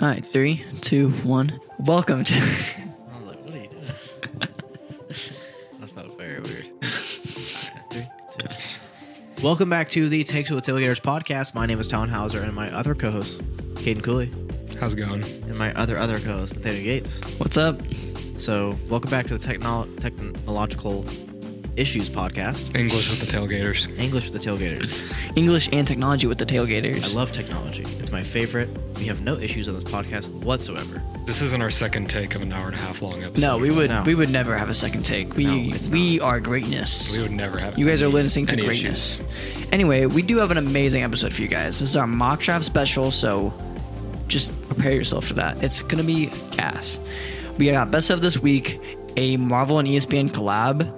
All right, three, two, one. Welcome to. I was like, what are you doing? that felt very weird. Alright, three, two. Welcome back to the Take to the Tailgaters podcast. My name is Talon Hauser, and my other co-host, Caden Cooley, How's it going? and my other other co-host, Nathaniel Gates. What's up? So, welcome back to the technol- technological issues podcast. English with the tailgaters. English with the tailgaters. English and technology with the tailgaters. I love technology. It's my favorite. We have no issues on this podcast whatsoever. This isn't our second take of an hour and a half long episode. No, we would No. we would never have a second take. We No, we are greatness. We would never have. You guys are listening to greatness. issues. Anyway, we do have an amazing episode for you guys. This is our mock draft special, so just prepare yourself for that. It's gonna be gas. We got best of this week, a Marvel and ESPN collab,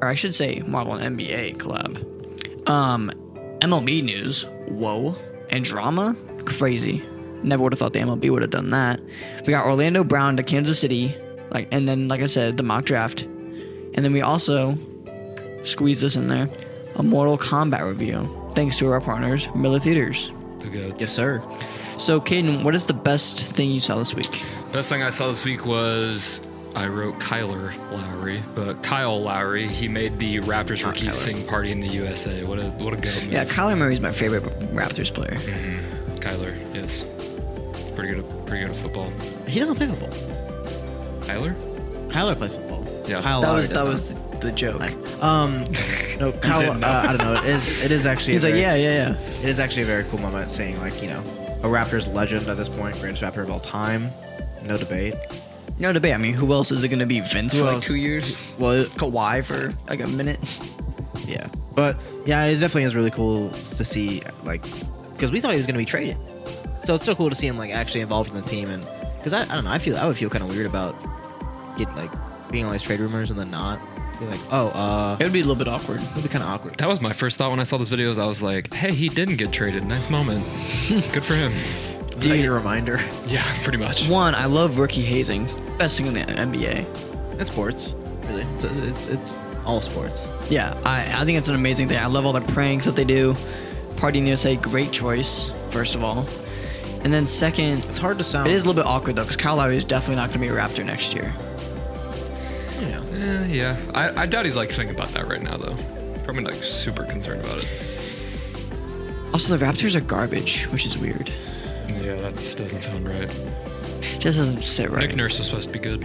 or I should say Marvel and NBA collab. Um, MLB news, whoa, and drama, crazy. Never would have thought the MLB would have done that. We got Orlando Brown to Kansas City, like, and then like I said, the mock draft, and then we also squeeze this in there, a Mortal Kombat review, thanks to our partners, Miller Theaters. The goods. Yes, sir. So, Caden, what is the best thing you saw this week? Best thing I saw this week was I wrote Kyler Lowry, but Kyle Lowry. He made the Raptors Not rookie Kyler. sing party in the USA. What a what a go move. Yeah, Kyler Murray's my favorite Raptors player. Kyler. Yes. Pretty good. At, pretty good at football. He doesn't play football. Kyler. Kyler plays football. Yeah. Kyle That Lowry was that not. was the, the joke. Um, no, Kyle. Uh, I don't know. It is. It is actually. He's a like, very- yeah, yeah, yeah. It is actually a very cool moment, seeing like you know, a Raptors legend at this point, greatest Raptor of all time, no debate. No debate. I mean, who else is it going to be? Vince Who for like else? two years? Well, Kawhi for like a minute? yeah, but yeah, it definitely is really cool to see like because we thought he was going to be traded, so it's so cool to see him like actually involved in the team and because I, I don't know, I feel I would feel kind of weird about getting like being on these trade rumors and then not be like, oh, uh, It would be a little bit awkward. it'd be kind of awkward. That was my first thought when I saw this video. Is I was like, hey, he didn't get traded. Nice moment. good for him. Was that your reminder? Yeah, pretty much. One, I love rookie hazing. Best thing in the NBA. It's sports, really. It's it's, it's all sports. Yeah, I, I think it's an amazing thing. I love all the pranks that they do. Party in the USA, great choice, first of all. And then second, It's hard to sound. it is a little bit awkward though, because Kyle Lowry is definitely not going to be a Raptor next year. you know. Eh, yeah, I, I doubt he's like thinking about that right now though. Probably like super concerned about it. Also, the Raptors are garbage, which is weird. Yeah, that doesn't sound right. Just doesn't sit right. Nick Nurse was supposed to be good.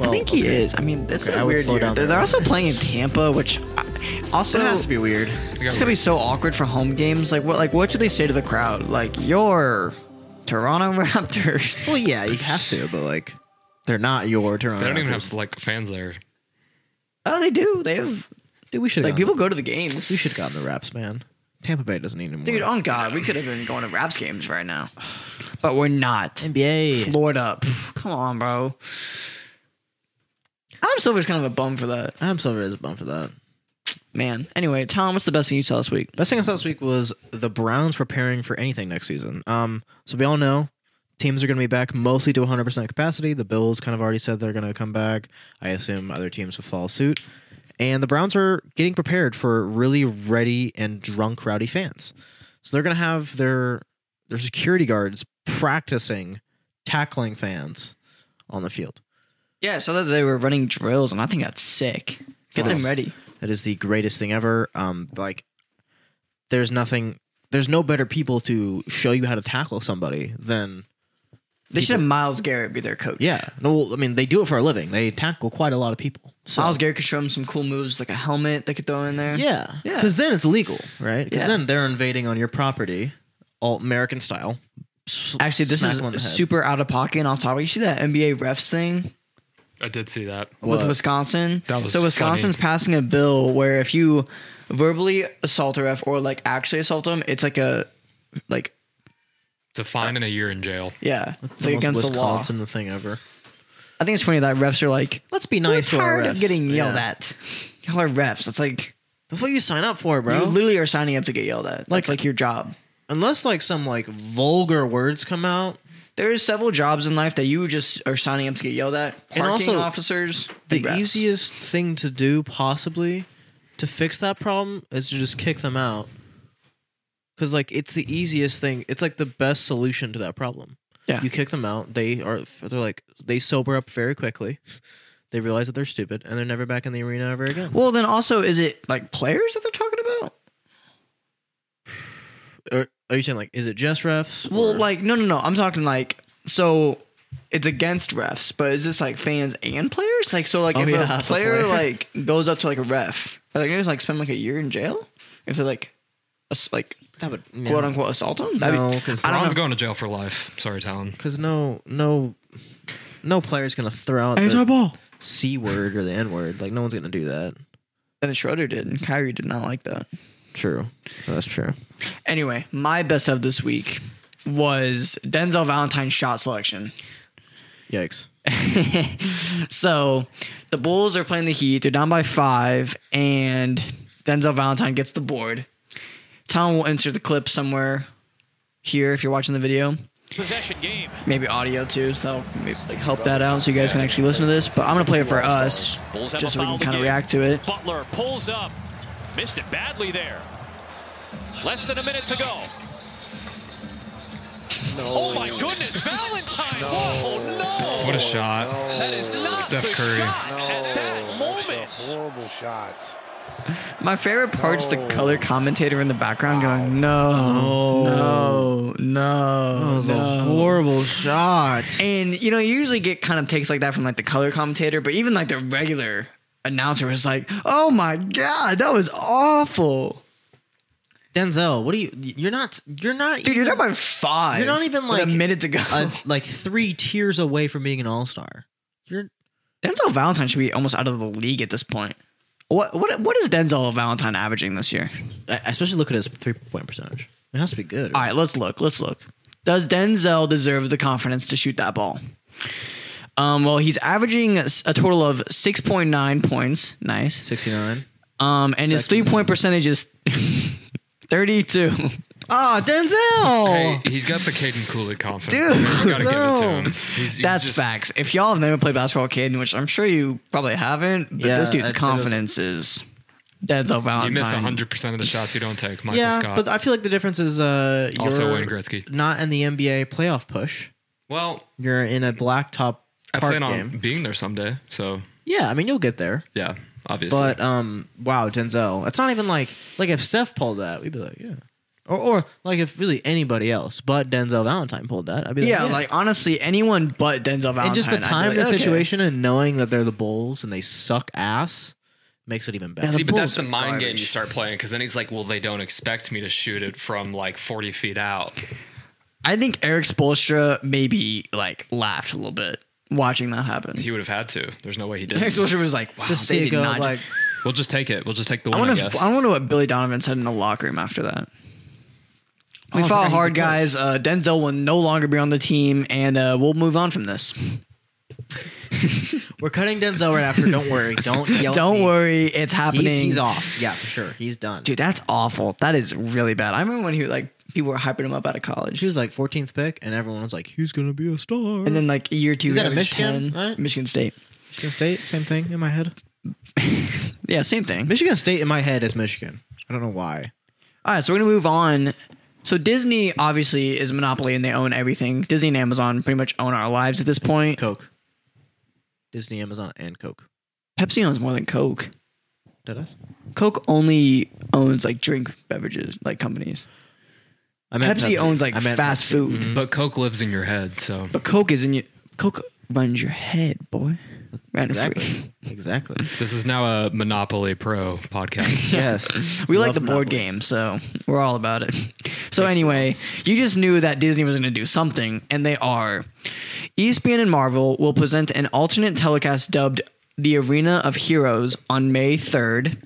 I think he is. I mean, that's Okay, been I a weird slow year. down They're, there. they're also playing in Tampa, which I, also it has to be weird. It's gonna be so awkward for home games. Like what? Like what should they say to the crowd? Like you're Toronto Raptors. Well, yeah, you have to, but like, they're not your Toronto. They don't even have like fans there. Oh, they do. They have Dude, we should like people go to the games. We should have gotten the Raps, man. Tampa Bay doesn't need anymore. Dude, on God, we could have been going to Raps games right now, but we're not. NBA. Florida, Pff, come on, bro. Adam Silver's kind of a bum for that, Adam Silver is a bum for that. man. Anyway, Tom, what's the best thing you saw this week? Best thing I saw this week was the Browns preparing for anything next season. Um, so we all know teams are going to be back mostly to 100% capacity. The Bills kind of already said they're going to come back. I assume other teams will follow suit. And the Browns are getting prepared for really ready and drunk, rowdy fans. So they're going to have their their security guards practicing tackling fans on the field. Yeah, so that they were running drills, and I think that's sick. Get Yes. them ready. That is the greatest thing ever. Um, like, there's nothing, there's no better people to show you how to tackle somebody than. They should have Myles Garrett be their coach. Yeah, no, I mean they do it for a living. They tackle quite a lot of people. So, Myles Garrett could show them some cool moves, like a helmet they could throw in there. yeah, Yeah. because then it's legal, right? Because Yeah. then they're invading on your property, all American style. S- Actually, this smack them on the is super out of pocket and off topic. You see that NBA refs thing I did see that. with What? Wisconsin? That was so Wisconsin's passing a bill where if you verbally assault a ref or like actually assault them, it's like a like It's a fine and a year in jail. yeah, it's The like most against the law. Wisconsin thing ever. I think it's funny that refs are like, Let's be "We're nice to our tired refs." of getting yelled Yeah. at. Y'all are refs. It's like That's what you sign up for, bro. you literally are signing up to get yelled at. Like Like- like your job. Unless like some like vulgar words come out, There's several jobs in life that you just are signing up to get yelled at. And Parking also, officers. the and refs. easiest thing to do possibly to fix that problem is to just kick them out because like it's the easiest thing. It's like the best solution to that problem. Yeah. You kick them out. They are they're like they sober up very quickly. They realize that they're stupid and they're never back in the arena ever again. Well, then also, is it like players that they're talking about? Or are you saying like is it just refs? Well, or- like no, no, no. I'm talking like so. It's against refs, but is this like fans and players? Like so, like Oh, if yeah, a player player. like goes up to like a ref, are they gonna like spend like a year in jail if they like, a, like that would quote unquote assault him? That'd no because I don't Ron's going to jail for life. Sorry, Talon. because no no no player's gonna throw out Hey, it's the our ball. c word or the n word. Like no one's gonna do that. Dennis Schroeder did, and Kyrie did not like that. True, that's true. Anyway, my best of this week was Denzel Valentine's shot selection. Yikes. so the Bulls are playing the Heat. They're down by five, and Denzel Valentine gets the board. Tom will insert the clip somewhere here if you're watching the video. Possession game. Maybe audio too, so maybe like help that out so you guys can actually listen to this. But I'm gonna play it for us, just so we can kind of react to it. Butler pulls up. Missed it badly there. Less than a minute to go. Oh my goodness, Valentine! Oh no! What a shot. That is not Steph the Curry. shot at that moment. Horrible shot. My favorite part's the color commentator in the background going, "No, no, no, no." horrible shot. And you know, you usually get kind of takes like that from like the color commentator, but even like the regular announcer was like, "Oh my god, that was awful, Denzel, what are you? You're not. You're not. dude! You're even- by five. You're not even, like, a minute to go." uh, like three tiers away from being an all star. You're Denzel Valentine should be almost out of the league at this point. What what what is Denzel Valentine averaging this year? I- especially look at his three point percentage. It has to be good. All right, let's look. Let's look. Does Denzel deserve the confidence to shoot that ball? Um, well, he's averaging a total of six point nine points. Nice. Sixty nine. Um, and his three point percentage is thirty two. Ah, Denzel. Hey, he's got the Caden Cooley confidence. Dude, you gotta give it to him. He's, he's That's just- facts. If y'all have never played basketball, kid, which I'm sure you probably haven't, but Yeah, this dude's I'd confidence is Denzel Valentine. You Valentine. miss 100 percent of the shots you don't take. Michael yeah, Scott. but I feel like the difference is uh, you're Also Wayne Gretzky. not in the NBA playoff push. well, You're in a blacktop I park plan on game. being there someday. So Yeah, I mean you'll get there. yeah, obviously. But um, wow, Denzel. It's not even like like if Steph pulled that, we'd be like, yeah. Or or like if really anybody else, but Denzel Valentine pulled that, I'd be like, yeah, yeah. like honestly, anyone but Denzel Valentine. and just the I'd be time, like, the okay. situation, and knowing that they're the Bulls and they suck ass makes it even better. the See, but that's the are mind game you start playing because then he's like, well, they don't expect me to shoot it from like 40 feet out. I think Erik Spoelstra maybe like laughed a little bit watching that happen. He would have had to. There's no way he didn't. Spolstra was like, "Wow, just they did go not." like We'll just take it. We'll just take the I win. I, wonder. guess. If, I wonder what Billy Donovan said in the locker room after that. We Oh, fought hard, guys. Uh, Denzel will no longer be on the team, and uh, we'll move on from this. we're cutting Denzel right after. Don't worry, don't yell. Don't me. worry, it's happening. He's, he's off. Yeah, for sure. He's done. Dude, that's awful. That is really bad. I remember when he like people were hyping him up out of college, He was like 14th pick, and everyone was like, he's gonna be a star. and then like year two, He's at Michigan, 10. right? Michigan State. Michigan State, same thing in my head. Yeah, same thing. Michigan State in my head is Michigan. I don't know why. All right, so we're gonna move on. So Disney obviously is a monopoly, and they own everything. Disney and Amazon pretty much own our lives at this point. Coke, Disney, Amazon, and Coke. Pepsi owns more than Coke. Did I? Coke only owns like drink beverages, like companies. I meant Pepsi, owns like I meant fast Pepsi. food, Mhm. but Coke lives in your head, so but Coke is in your Coke runs your head, boy. Rent free. Exactly. exactly. this is now a Monopoly Pro podcast. yes. We like Love the board monopolies. game, so we're all about it. So anyway, you just knew that Disney was going to do something, and they are. ESPN and Marvel will present an alternate telecast dubbed "The Arena of Heroes" on May third.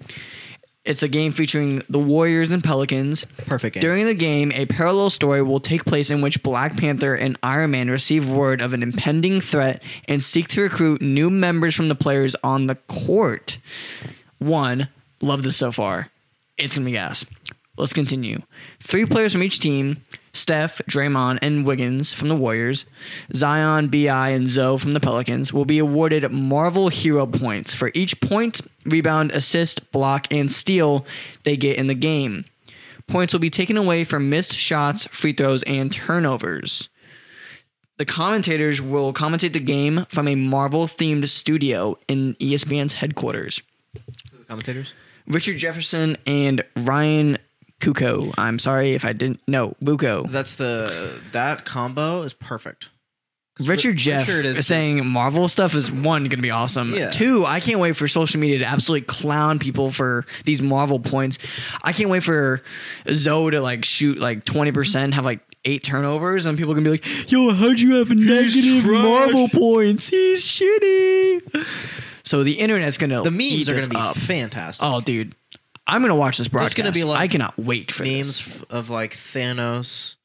It's a game featuring the Warriors and Pelicans. Perfect game. During the game, a parallel story will take place in which Black Panther and Iron Man receive word of an impending threat and seek to recruit new members from the players on the court. One, love this so far. It's gonna be gas. Let's continue. Three players from each team Steph, Draymond, and Wiggins from the Warriors, Zion, BI, and Zoe from the Pelicans will be awarded Marvel Hero points for each point, rebound, assist, block, and steal they get in the game. points will be taken away from missed shots, free throws, and turnovers. The commentators will commentate the game from a Marvel themed studio in ESPN's headquarters. The Commentators. Richard Jefferson and Ryan Kuko. I'm sorry if I didn't. No, Buko. That's the that combo is perfect. Richard Ri- Jeff Richard is saying Marvel stuff is one going to be awesome. Yeah. Two, I can't wait for social media to absolutely clown people for these Marvel points. I can't wait for Zoe to like shoot like twenty percent, have like eight turnovers, and people can be like, "Yo, how'd you have negative. Marvel points? He's shitty." So the internet's going to the memes are going going to to be fantastic. Oh, dude, I'm going to watch this broadcast. gonna be, like, I cannot wait for memes this. of like Thanos.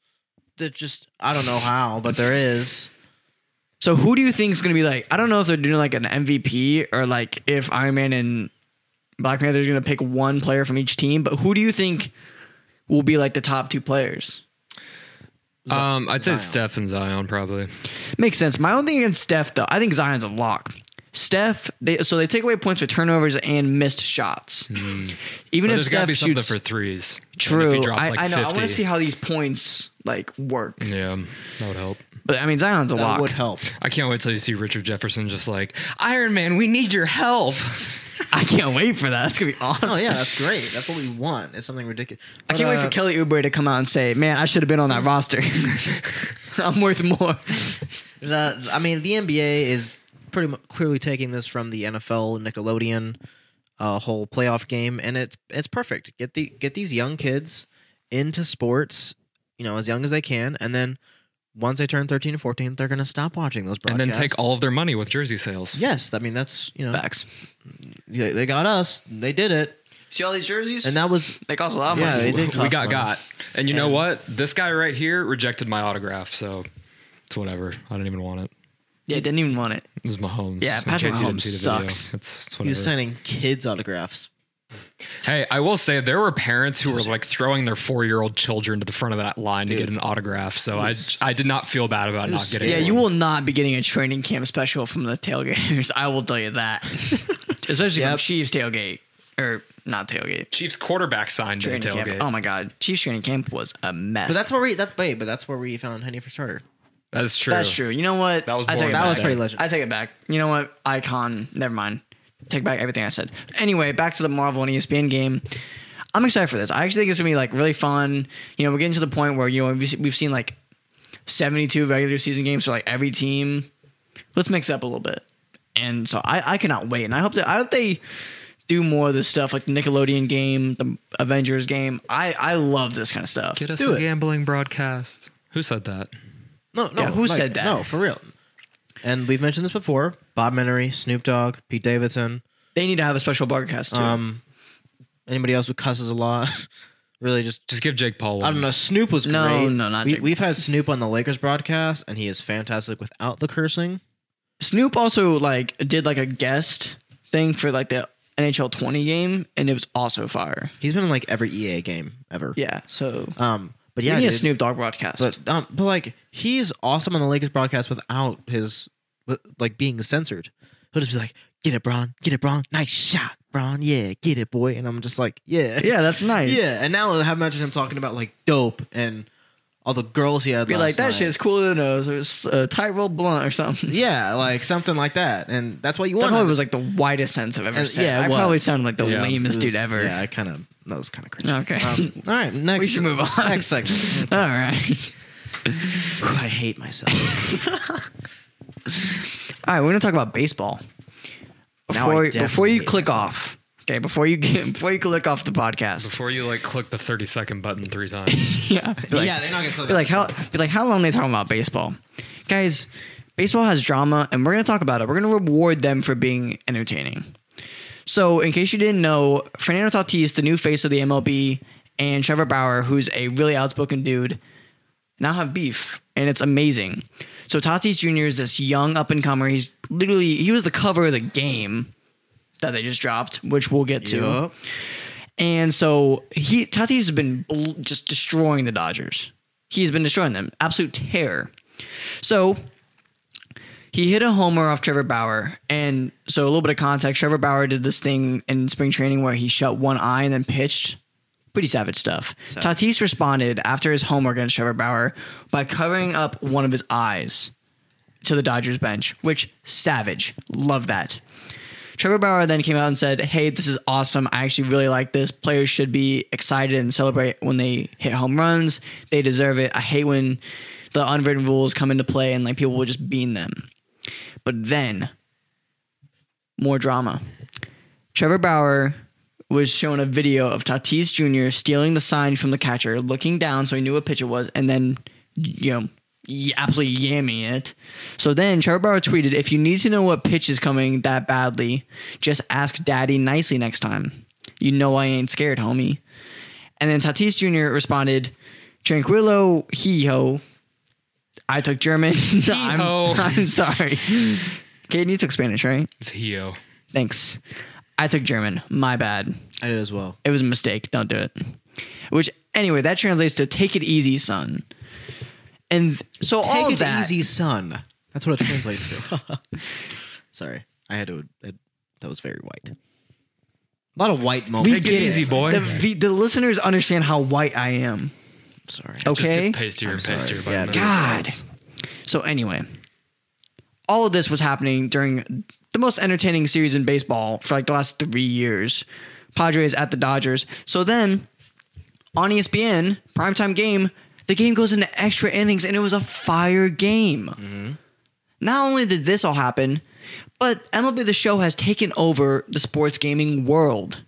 That just I don't know how, but there is. So who do you think is going to be like? I don't know if they're doing like an MVP or like if Iron Man and Black Panther are going to pick one player from each team. But who do you think will be like the top two players? Um, I'd say Zion. Steph and Zion probably. Makes sense. My own thing against Steph though, I think Zion's a lock. Steph, they, so they take away points for turnovers and missed shots. Hmm. Even But if there's got to Steph be something shoots, for threes. And if true. he drops I, like I know. 50, I want to see how these points like work. Yeah, that would help. But I mean, Zion's a That lock. would help. I can't wait till you see Richard Jefferson just like Iron Man. We need your help. I can't wait for that. That's gonna be awesome. Oh yeah, that's great. That's what we want. It's something ridiculous. I can't wait for uh, Kelly Oubre to come out and say, "Man, I should have been on that roster. I'm worth more." That, I mean, the NBA is pretty mu clearly taking this from the NFL Nickelodeon uh, whole playoff game, and it's it's perfect. Get the get these young kids into sports, you know, as young as they can, and then once they turn 13 and 14, they're gonna stop watching those and then take all of their money with jersey sales. Yes, I mean that's you know Facts. they, they got us. They did it, See all these jerseys? and that was they cost a lot of yeah. money. They did. we got money. got. And you know what? This guy right here rejected my autograph, so it's whatever. I didn't even want it. Yeah, didn't even want it. It was Mahomes. Yeah, in Patrick case Mahomes see the video. sucks. It's, it's He was signing kids autographs. Hey, I will say there were parents who were like throwing their four-year-old children to the front of that line to get an autograph. So I, I did not feel bad about not getting. Yeah, one. you will not be getting a training camp special from the tailgaters. I will tell you that. Especially from Yep. Chiefs tailgate or not tailgate. Chiefs quarterback signed to the Training tailgate. camp. Oh my god, Chiefs training camp was a mess. But that's where we that wait, but that's where we found Henny for starter. That's true. That's true. You know what? That was I take it That back. was pretty legend. I take it back. You know what? Icon. Never mind. Take back everything I said. Anyway, back to the Marvel and ESPN game. I'm excited for this. I actually think it's gonna be like really fun. You know, we're getting to the point where you know we've we've seen like 72 regular season games for like every team. Let's mix it up a little bit. And so I, I cannot wait. And I hope that I hope they do more of this stuff like the Nickelodeon game, the Avengers game. I I love this kind of stuff. Get us Do a it. gambling broadcast. Who said that? No, no. Yeah, who like, said that? No, for real. And we've mentioned this before: Bob Menery, Snoop Dogg, Pete Davidson. They need to have a special broadcast too. Um, anybody else who cusses a lot? really, just Just give Jake Paul one. I don't know. Snoop was No, great. no, not we, Jake We've had Snoop on the Lakers broadcast, and he is fantastic without the cursing. Snoop also like did like a guest thing for like the NHL 20 game, and it was also fire. He's been in like every EA game ever. Yeah, so Um, but yeah, yeah, we need a Snoop Dogg broadcast. But um, but like he's awesome on the Lakers broadcast without his with, like being censored. He'll just be like, "Get it, Bron. Get it, Bron. Nice shot, Bron. Yeah, get it, boy." And I'm just like, "Yeah, yeah, that's nice. yeah." And now I have mentioned him talking about like dope and all the girls he had. be last like that night. shit's cooler than those. It was a tightrope blunt or something. Yeah, like something like that, and that's what you That want. probably out was like the widest sense I've ever And- said. yeah, it I probably sounded like the Yeah. lamest It dude ever. Yeah, I kind of that was kind of crazy. Okay. Um, all right, next. We should move on. Next section. All right. I hate myself. All right, we're gonna talk about baseball. Now Before definitely before you hate click myself. off, okay, before you get, before you click off the podcast, Before you like click the 30 second button three times. yeah, be like, yeah, they're not gonna click. be like how be like how long they talking about baseball, guys. Baseball has drama, and we're gonna talk about it. We're gonna reward them for being entertaining. So, in case you didn't know, Fernando Tatis, the new face of the MLB, and Trevor Bauer, who's a really outspoken dude, now have beef, and it's amazing. So Tatis Jr. is this young up and comer. He's literally he was the cover of the game that they just dropped, which we'll get to. Yup. And so he Tatis has been just destroying the Dodgers. He's been destroying them, absolute terror. So he hit a homer off Trevor Bauer, and so a little bit of context: Trevor Bauer did this thing in spring training where he shut one eye and then pitched Pretty savage stuff. Tatis responded after his homer against Trevor Bauer by covering up one of his eyes to the Dodgers bench, which savage. Love that. Trevor Bauer then came out and said, Hey, this is awesome. I actually really like this. Players should be excited and celebrate when they hit home runs. They deserve it. I hate when the unwritten rules come into play and like people will just bean them. But then, more drama. Trevor Bauer was shown a video of Tatis Jr. stealing the sign from the catcher, looking down so he knew what pitch it was, and then, you know, absolutely yamming it. So then Trevor Bauer tweeted, If you need to know what pitch is coming that badly, just ask daddy nicely next time. You know I ain't scared, homie. And then Tatis Jr. responded, Tranquilo hijo. I took German. I'm, I'm sorry. Caden, you took Spanish, right? It's Hio. Thanks. I took German. My bad. I did as well. It was a mistake. Don't do it. Which, anyway, that translates to take it easy, son. And so all Take of it that. easy, son. That's what it translates to. Sorry, I had to. It, that was very white. A lot of white moments. We Take it get easy, boy. The, the, the listeners understand how white I am. Sorry. Okay. Just gets pastier and sorry. pastier. by Yeah, minute. God. So anyway, all of this was happening during the most entertaining series in baseball for like the last three years. Padres at the Dodgers. So then on ESPN, primetime game, the game goes into extra innings and it was a fire game. Mm-hmm. Not only did this all happen, but MLB The Show has taken over the sports gaming world.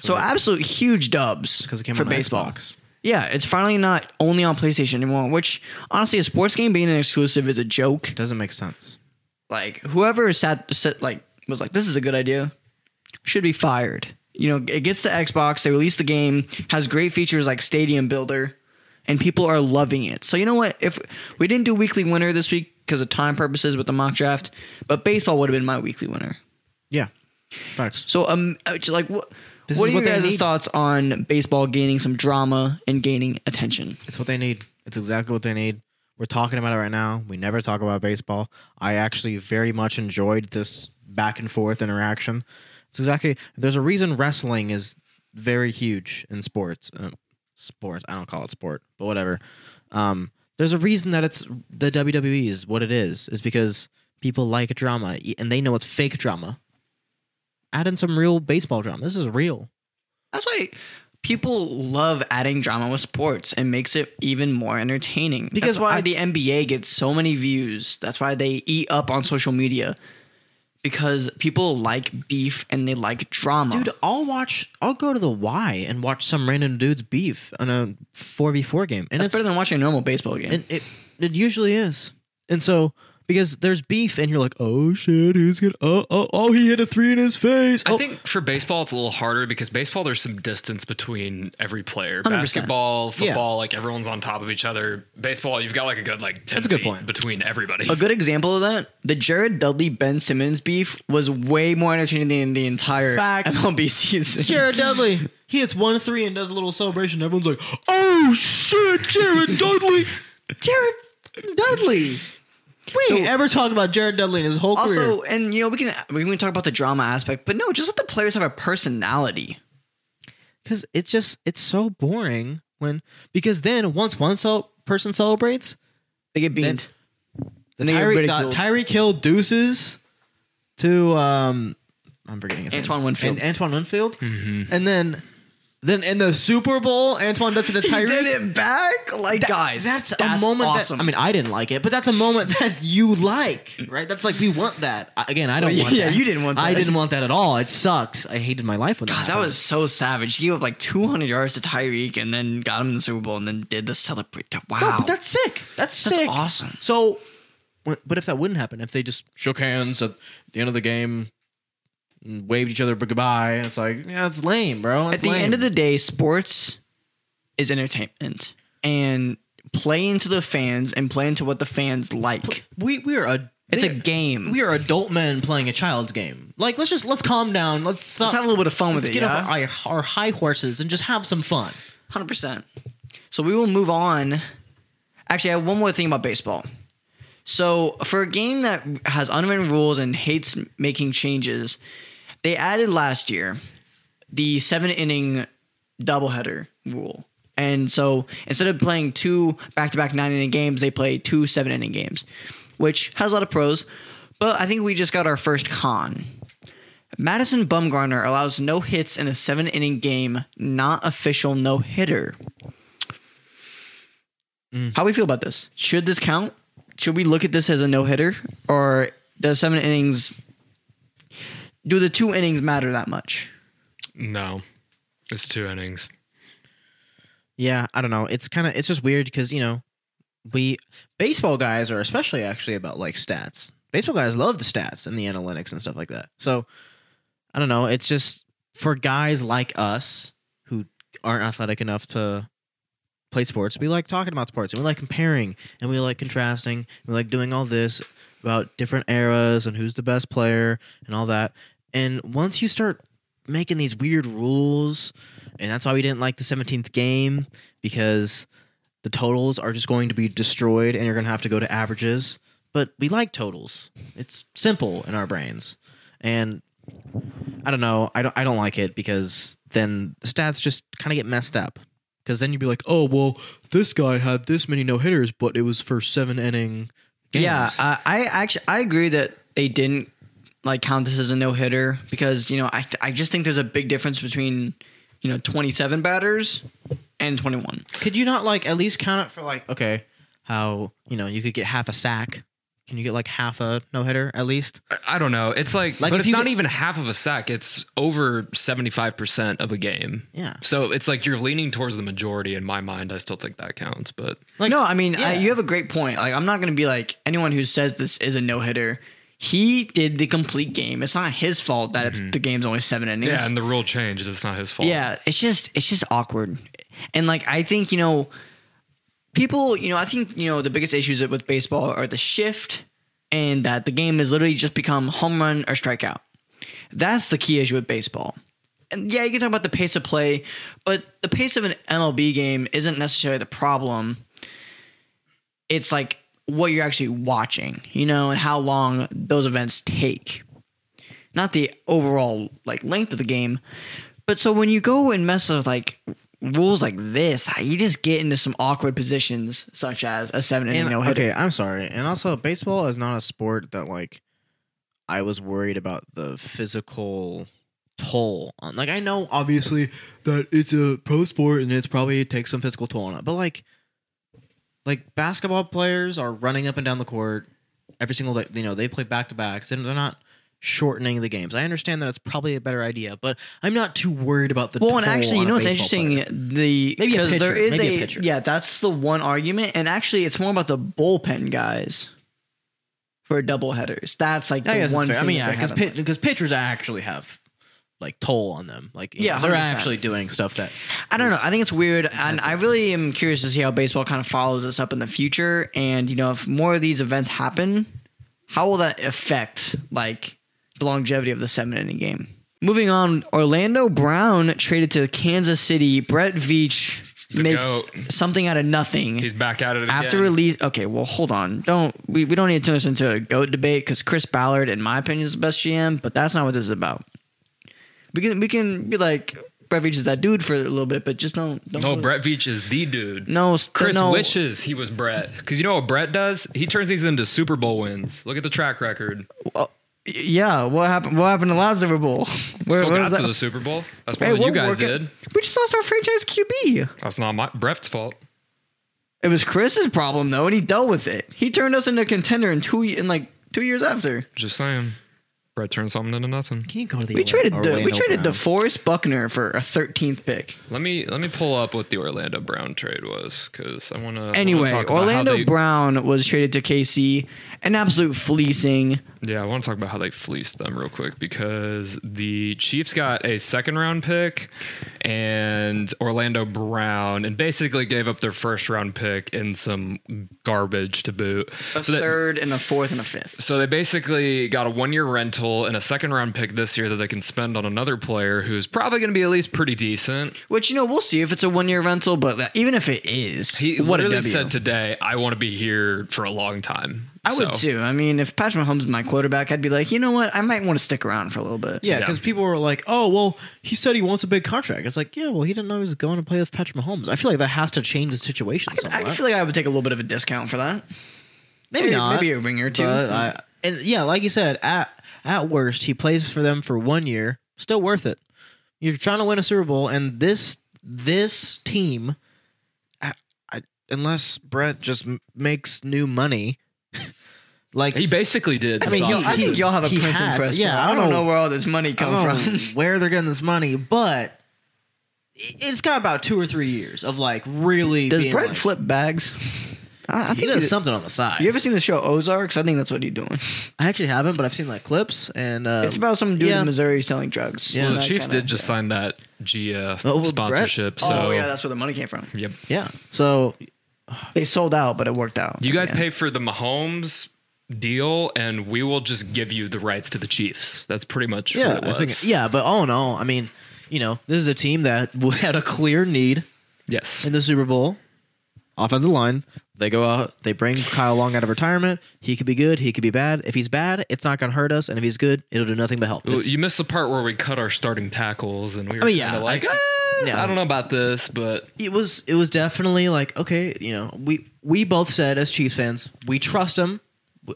So absolute huge dubs because it came for on baseball. Xbox. Yeah, it's finally not only on PlayStation anymore. Which honestly, a sports game being an exclusive is a joke. It doesn't make sense. Like whoever sat, sat like was like, "This is a good idea," should be fired. You know, it gets to Xbox. They release the game, has great features like Stadium Builder, and people are loving it. So you know what? If we didn't do weekly winner this week because of time purposes with the mock draft, but baseball would have been my weekly winner. Yeah. Facts. So um, uh, like what? This what is are what you guys' thoughts on baseball gaining some drama and gaining attention? It's what they need. It's exactly what they need. We're talking about it right now. We never talk about baseball. I actually very much enjoyed this back and forth interaction. It's exactly. There's a reason wrestling is very huge in sports. Uh, sports. I don't call it sport, but whatever. Um, there's a reason that it's the WWE is what it is. Is because people like drama and they know it's fake drama. Add in some real baseball drama. This is real. That's why people love adding drama with sports and makes it even more entertaining. Because That's why I- the NBA gets so many views. That's why they eat up on social media. Because people like beef and they like drama. Dude, I'll watch. I'll go to the Y and watch some random dude's beef on a four v four game, and that's it's better than watching a normal baseball game. and it it usually is. And so because there's beef, and you're like, oh shit, he's gonna oh oh oh he hit a three in his face. I Oh. think for baseball it's a little harder because baseball there's some distance between every player. 100%. Basketball, Yeah. football, like everyone's on top of each other. Baseball, you've got like a good like ten That's a good feet point. between everybody. a good example of that, the Jared Dudley Ben Simmons beef was way more entertaining than the entire Facts. MLB season. Jared Dudley, he hits one three and does a little celebration. Everyone's like, oh shit, Jared Dudley, Jared Dudley. We ain't ever talk about Jared Dudley in his whole career. Also, and you know, we can we can talk about the drama aspect, but no, just let the players have a personality. because it's just it's so boring when because then once one cel- person celebrates, They get beamed. the And they get Tyree ridiculed. Tyreek Hill deuces to um I'm forgetting his Antoine name. Winfield. And Antoine Winfield, and then then in the Super Bowl, Antoine does it to Tyreek. he did it back, like guys. That's, that's a moment. awesome. That, I mean, I didn't like it, but that's a moment that you like, right? That's like we want that. Again, I don't Well, want. yeah, that. you didn't want I didn't want that at all. It sucked. I hated my life with that. God, that happened. was so savage. He gave up like 200 yards to Tyreek, and then got him in the Super Bowl, and then did the celebrate. Wow, No, but that's sick. That's That's sick. awesome. So, but if that wouldn't happen, if they just shook hands at the end of the game, and waved each other goodbye, and it's like, yeah, it's lame, bro. at the end of the day, sports is entertainment, and playing to the fans and playing to what the fans like. we we are a It's a game. We are adult men playing a child's game. Like, let's just let's calm down. Let's stop. Let's have a little bit of fun with let's it. get yeah? off our, our high horses and just have some fun. Hundred percent. So we will move on. Actually, I have one more thing about baseball. So for a game that has unwritten rules and hates making changes, they added last year the seven inning doubleheader rule. And so instead of playing two back to back nine inning games, they play two seven inning games, which has a lot of pros. But I think we just got our first con. Madison Bumgarner allows no hits in a seven inning game, not official no hitter. Mm. How do we feel about this? Should this count? Should we look at this as a no hitter, or does seven innings? Do the two innings matter that much? No, it's two innings. Yeah, I don't know. It's kind of it's just weird because you know we baseball guys are especially actually about like stats. Baseball guys love the stats and the analytics and stuff like that. So I don't know. It's just for guys like us who aren't athletic enough to play sports. We like talking about sports and we like comparing and we like contrasting. We like doing all this about different eras and who's the best player and all that. And once you start making these weird rules, and that's why we didn't like the 17th game because the totals are just going to be destroyed and you're going to have to go to averages. But we like totals. It's simple in our brains. And I don't know. I don't I don't like it because then the stats just kind of get messed up. Cuz then you'd be like, "Oh, well, this guy had this many no-hitters, but it was for 7 inning games." Yeah, uh, I actually I agree that they didn't like count this as a no hitter because you know I I just think there's a big difference between you know 27 batters and 21. Could you not like at least count it for like okay, how, you know, you could get half a sack? Can you get like half a no-hitter at least? I- I don't know. It's like, Like, but if it's not get- even half of a sack. It's over seventy five percent of a game. Yeah. So it's like you're leaning towards the majority. In my mind, I still think that counts. But Like no, I mean I, you have a great point. Like I'm not gonna be like anyone who says this is a no hitter. He did the complete game. It's not his fault that it's mm-hmm. the game's only seven innings. yeah, and the rule changed. It's not his fault. Yeah, it's just it's just awkward. And like I think, you know, people, you know, I think, you know, the biggest issues with baseball are the shift and that the game has literally just become home run or strikeout. That's the key issue with baseball. And yeah, you can talk about the pace of play, but the pace of an MLB game isn't necessarily the problem. It's like what you're actually watching, you know, and how long those events take. Not the overall like length of the game, but so when you go and mess with like rules like this, you just get into some awkward positions, such as a seven inning And, no hitter. okay, I'm sorry. And also, baseball is not a sport that like I was worried about the physical toll on. Like, I know obviously that it's a pro sport and it's probably takes some physical toll on it, but like, like basketball players are running up and down the court every single day. You know, they play back to backs and they're not shortening the games. I understand that it's probably a better idea, but I'm not too worried about the. Well, and actually, you know what's interesting? player. The Maybe because there is Maybe a a, pitcher. yeah, that's the one argument, and actually, it's more about the bullpen guys for double headers. That's like I the that's one. fair. I mean, yeah, because because pitchers actually have like toll on them. Like, Yeah, know, they're actually doing stuff that I don't know. I think it's weird, and I really am curious to see how baseball kind of follows this up in the future. And you know, if more of these events happen, how will that affect like the longevity of the seven inning game? Moving on, Orlando Brown traded to Kansas City. Brett Veach The makes goat. something out of nothing. he's back at it again. after release okay well hold on don't we, we don't need to turn this into a goat debate because chris ballard in my opinion is the best gm but that's not what this is about we can we can be like brett Veach is that dude for a little bit but just don't, don't No, Brett Veach is the dude. no Chris no. wishes he was Brett because you know what Brett does? He turns these into Super Bowl wins. Look at the track record. yeah what happened what happened to last super bowl where, Still got to the Super Bowl. That's Hey, than you guys did. we just lost our franchise qb That's not my Brett's fault. it was chris's problem though and he dealt with it he turned us into a contender in two in like two years after Just saying. Brett turned something into nothing. can you go to the we traded Orlando we traded Brown? DeForest Buckner for a 13th pick Let me let me pull up what the Orlando Brown trade was because I want to. Anyway, talk about how Orlando they- Brown was traded to KC, an absolute fleecing. Yeah, I want to talk about how they fleeced them real quick because the Chiefs got a second round pick and Orlando Brown and basically gave up their first round pick and some garbage to boot. A so that, third and a fourth and a fifth. so they basically got a one year rental and a second round pick this year that they can spend on another player who's probably going to be at least pretty decent. Which you know we'll see if it's a one year rental, but even if it is, He what literally said today, "I want to be here for a long time." I would So- too. I mean, if Patrick Mahomes is my quarterback, I'd be like, you know what? I might want to stick around for a little bit. Yeah, Yeah. because people were like, "Oh, well, he said he wants a big contract." It's like, yeah, well, he didn't know he was going to play with Patrick Mahomes. I feel like that has to change the situation. I somewhat. feel like I would take a little bit of a discount for that. maybe, not, maybe a ring or two. But I, and yeah, like you said, at at worst, he plays for them for one year. Still worth it. You're trying to win a Super Bowl, and this this team, I, I, unless Brett just m- makes new money, like He basically did. I mean, this he- I think y'all have a he printing has. press. Yeah. I I don't don't know- know where all this money I come don't know from. where they're getting this money, but it- it's got about two or three years of like really. Does being Brett like, flip bags? I, I He think does he- something on the side. You ever seen the show Ozarks? I think that's what he's doing. I actually haven't, but I've seen like clips and uh, it's about some dude yeah. in Missouri selling drugs. Yeah. well, the Chiefs kinda- did just sign that GF Oh, well, sponsorship. Brett- So oh yeah, that's where the money came from. yep. Yeah. So They sold out, but it worked out. You guys pay for the Mahomes deal, and we will just give you the rights to the Chiefs. That's pretty much yeah, what it I think yeah, but all in all, I mean, you know, this is a team that had a clear need yes. in the Super Bowl. Offensive line. They go out. They bring Kyle Long out of retirement. He could be good. He could be bad. If he's bad, it's not going to hurt us. And if he's good, it'll do nothing but help. Well, you missed the part where we cut our starting tackles, and we were I mean, kinda yeah, like, I- "Ah, yeah. I don't know about this, but it was it was definitely like okay, you know, we we both said as Chiefs fans, we trust him.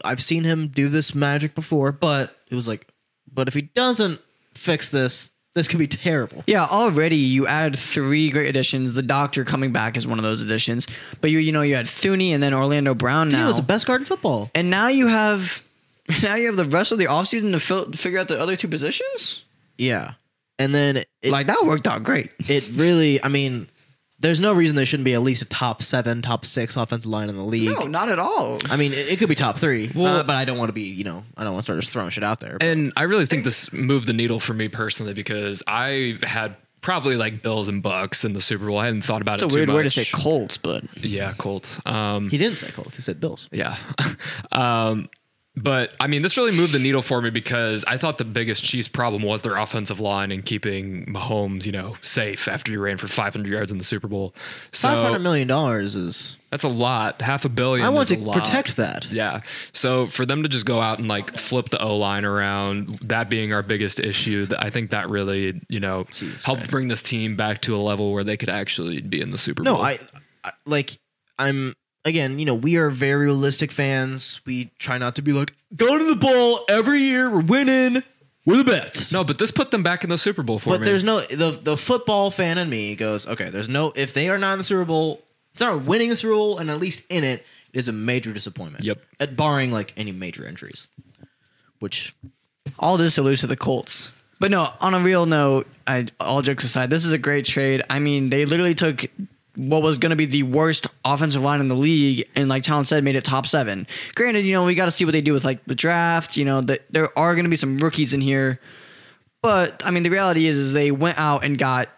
I've seen him do this magic before, but it was like, but if he doesn't fix this, this could be terrible. Yeah, already you add three great additions. The Doctor coming back is one of those additions. But you you know you had Thuney and then Orlando Brown now. He now. was the best guard in football. and now you have now you have the rest of the offseason to, fill, to figure out the other two positions. Yeah, and then it, like that worked out great. it really, I mean, there's no reason they shouldn't be at least a top seven, top six offensive line in the league. No, not at all. I mean, it, it could be top three, Well- uh, but I don't want to be, you know, I don't want to start just throwing shit out there. and I really think this moved the needle for me personally because I had probably like Bills and Bucks in the Super Bowl. I hadn't thought about It's it a too weird way to say Colts, but Yeah, Colts. Um, he didn't say Colts; he said Bills. Yeah. um, but I mean, this really moved the needle for me because I thought the biggest Chiefs problem was their offensive line and keeping Mahomes, you know, safe after he ran for 500 yards in the Super Bowl. So Five hundred million dollars is. that's a lot. Half a billion. I want to protect that. Yeah. So for them to just go out and like flip the O line around, that being our biggest issue, I think that really, you know, helped Christ. bring this team back to a level where they could actually be in the Super No, Bowl. I, I like. I'm again. You know, we are very realistic fans. We try not to be like go to the bowl every year. We're winning. We're the best. no, but this put them back in the Super Bowl for but me. there's no the the football fan in me goes okay. There's no if they are not in the Super Bowl, if they're not winning the Super Bowl and at least in it, it is a major disappointment. Yep. At barring like any major injuries, which all this alludes to the Colts. But no, on a real note, I, all jokes aside, this is a great trade. I mean, they literally took what was going to be the worst offensive line in the league, and like Talon said, made it top seven. Granted, you know we got to see what they do with like the draft. You know, that there are going to be some rookies in here, but I mean, the reality is, is they went out and got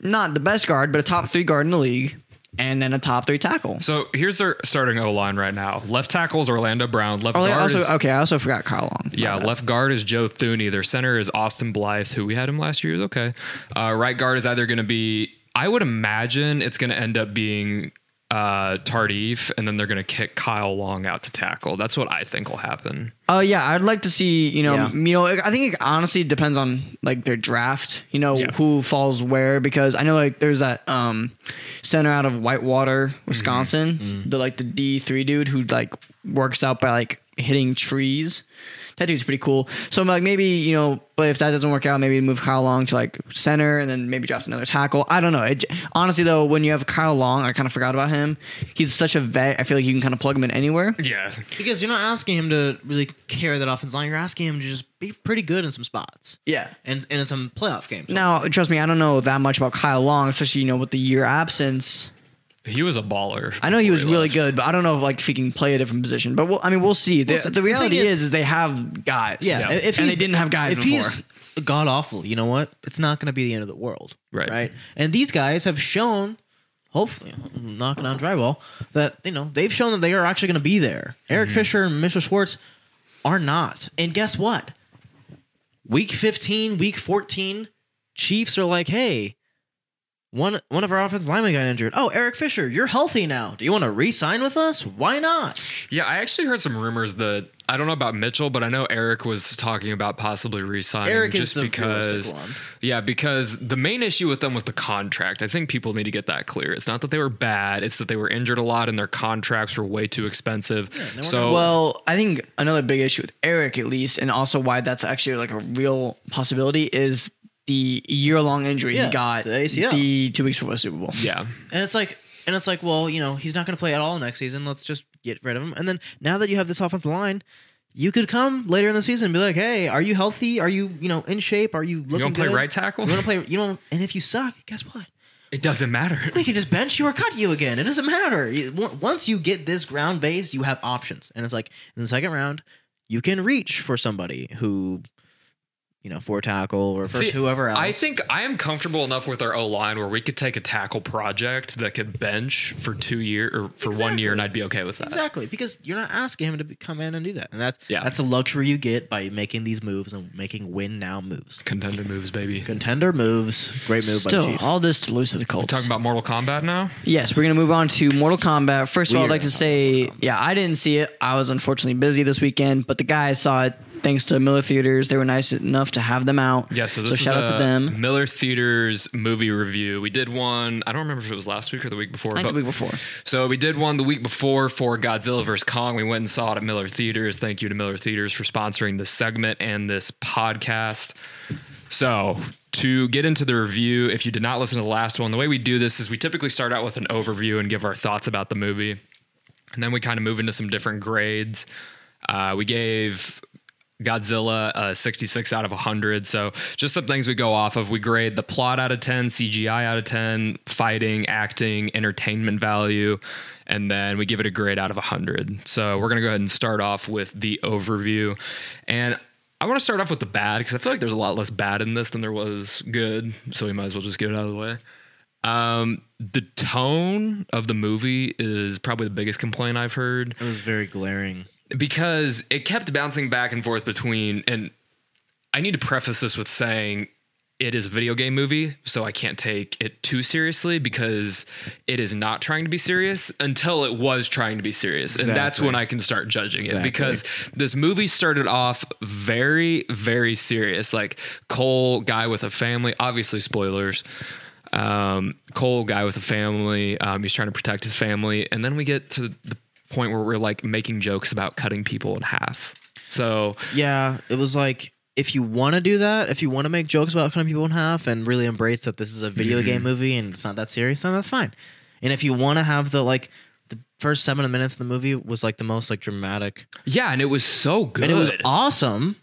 not the best guard, but a top three guard in the league, and then a top three tackle. So here's their starting O line right now. Left tackle is Orlando Brown. Left Oh, guard also, is okay, I also forgot Kyle Long. Yeah. Left guard is Joe Thuney. Their center is Austin Blythe, who we had him last year. Is okay. Uh, right guard is either going to be. I would imagine it's going to end up being uh, Tardif, and then they're going to kick Kyle Long out to tackle. That's what I think will happen. Oh yeah, I'd like to see you know Yeah. you know I think it honestly depends on like their draft. You know Yeah. who falls where because I know like there's that um center out of Whitewater, Wisconsin, the like the D three dude who like works out by like hitting trees. That dude's pretty cool. So I'm like maybe you know, but if that doesn't work out, maybe move Kyle Long to like center and then maybe draft another tackle. I don't know. It, honestly though, when you have Kyle Long, I kind of forgot about him. He's such a vet. I feel like you can kind of plug him in anywhere. Yeah. because you're not asking him to really carry that offense line. You're asking him to just be pretty good in some spots Yeah. and and in some playoff games. Now, trust me, I don't know that much about Kyle Long, especially you know with the year absence. He was a baller. I know he before was really left. good, but I don't know if like if he can play a different position. But we'll, I mean, we'll see. The, Well, so the the reality thing is, is- is they have guys. Yeah, Yeah. if and he- they didn't have guys if before. he's god awful, you know what? It's not going to be the end of the world, Right. Right. And these guys have shown, hopefully, knocking on drywall, that you know they've shown that they are actually going to be there. Eric mm-hmm. Fisher and Mitchell Schwartz are not. And guess what? Week 15, week 14, Chiefs are like, hey, one one of our offensive linemen got injured. Oh, Eric Fisher, you're healthy now. Do you want to re-sign with us? Why not? Yeah, I actually heard some rumors that I don't know about Mitchell, but I know Eric was talking about possibly re-signing Eric is just the because. Yeah, because the main issue with them was the contract. I think people need to get that clear. It's not that they were bad; it's that they were injured a lot and their contracts were way too expensive. we're so Well, I think another big issue with Eric, at least, and also why that's actually like a real possibility, is the year-long injury Yeah, he got the ACL. the two weeks before the Super Bowl. yeah, And it's like, and it's like, well, you know, he's not going to play at all next season. Let's just get rid of him. And then now that you have this offensive line, you could come later in the season and be like, hey, are you healthy? Are you, you know, in shape? Are you looking you want to play good? right tackle? You want to play, you know, and if you suck, guess what? It doesn't matter. They can just bench you or cut you again. It doesn't matter. You- on- Once you get this ground base, you have options. And it's like in the second round, you can reach for somebody who, you know, for a tackle or for See, whoever else. I think I am comfortable enough with our O line where we could take a tackle project that could bench for two year or for one year, and I'd be okay with that. Exactly, because you're not asking him to be- come in and do that, and that's Yeah. that's a luxury you get by making these moves and making win now moves. Contender moves, baby. Contender moves, great move by the Still, all this to lose to the Colts. Talking about Mortal Kombat now. Yes, we're gonna move on to Mortal Kombat. First of all, I'd like to gonna say, yeah, I didn't see it. I was unfortunately busy this weekend, but the guys saw it. Thanks to Miller Theaters, they were nice enough to have them out. Yeah, so this is shout out to them. Miller Theaters movie review. We did one. I don't remember if it was last week or the week before. I but- the week before. So we did one the week before for Godzilla vs Kong. We went and saw it at Miller Theaters. Thank you to Miller Theaters for sponsoring this segment and this podcast. So to get into the review, if you did not listen to the last one, the way we do this is we typically start out with an overview and give our thoughts about the movie, and then we kind of move into some different grades. Uh, we gave Godzilla a 66 out of 100. So just some things we go off of. We grade the plot out of 10, CGI out of 10, fighting, acting, entertainment value, and then we give it a grade out of 100. So we're going to go ahead and start off with the overview. And I want to start off with the bad because I feel like there's a lot less bad in this than there was good. So we might as well just get it out of the way. Um, the tone of the movie is probably the biggest complaint I've heard it was very glaring. Because it kept bouncing back and forth between and I need to preface this with saying it is a video game movie, so I can't take it too seriously because it is not trying to be serious until it was trying to be serious. And that's when I can start judging it because this movie started off very, very serious. Like Cole, guy with a family, obviously spoilers. Um, Cole, guy with a family, um, he's trying to protect his family. And then we get to the point where we're like making jokes about cutting people in half. So Yeah, it was like if you want to do that, if you want to make jokes about cutting people in half and really embrace that this is a video Mm-hmm. game movie and it's not that serious, then that's fine. And if you want to have the like the first seven minutes of the movie was like the most like dramatic, yeah, and it was so good. and it was awesome.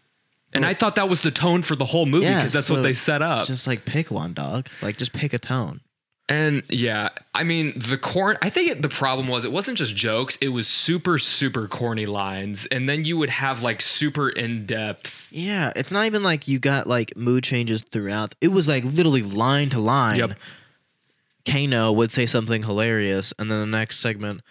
And I thought that was the tone for the whole movie Yeah, because that's so what they set up. Just like pick one, dog. Like just pick a tone. And yeah, I mean the corn. I think it, the problem was it wasn't just jokes; it was super, super corny lines, and then you would have like super in depth. Yeah, it's not even like you got like mood changes throughout. It was like literally line to line. Yep. Kano would say something hilarious, and then the next segment,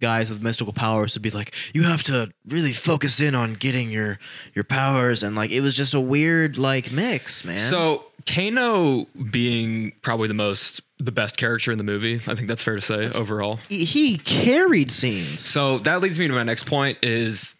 guys with mystical powers would be like, "You have to really focus in on getting your your powers," and like it was just a weird like mix, man. So Kano being probably the most, the best character in the movie. I think that's fair to say overall. he- carried scenes. So that leads me to my next point is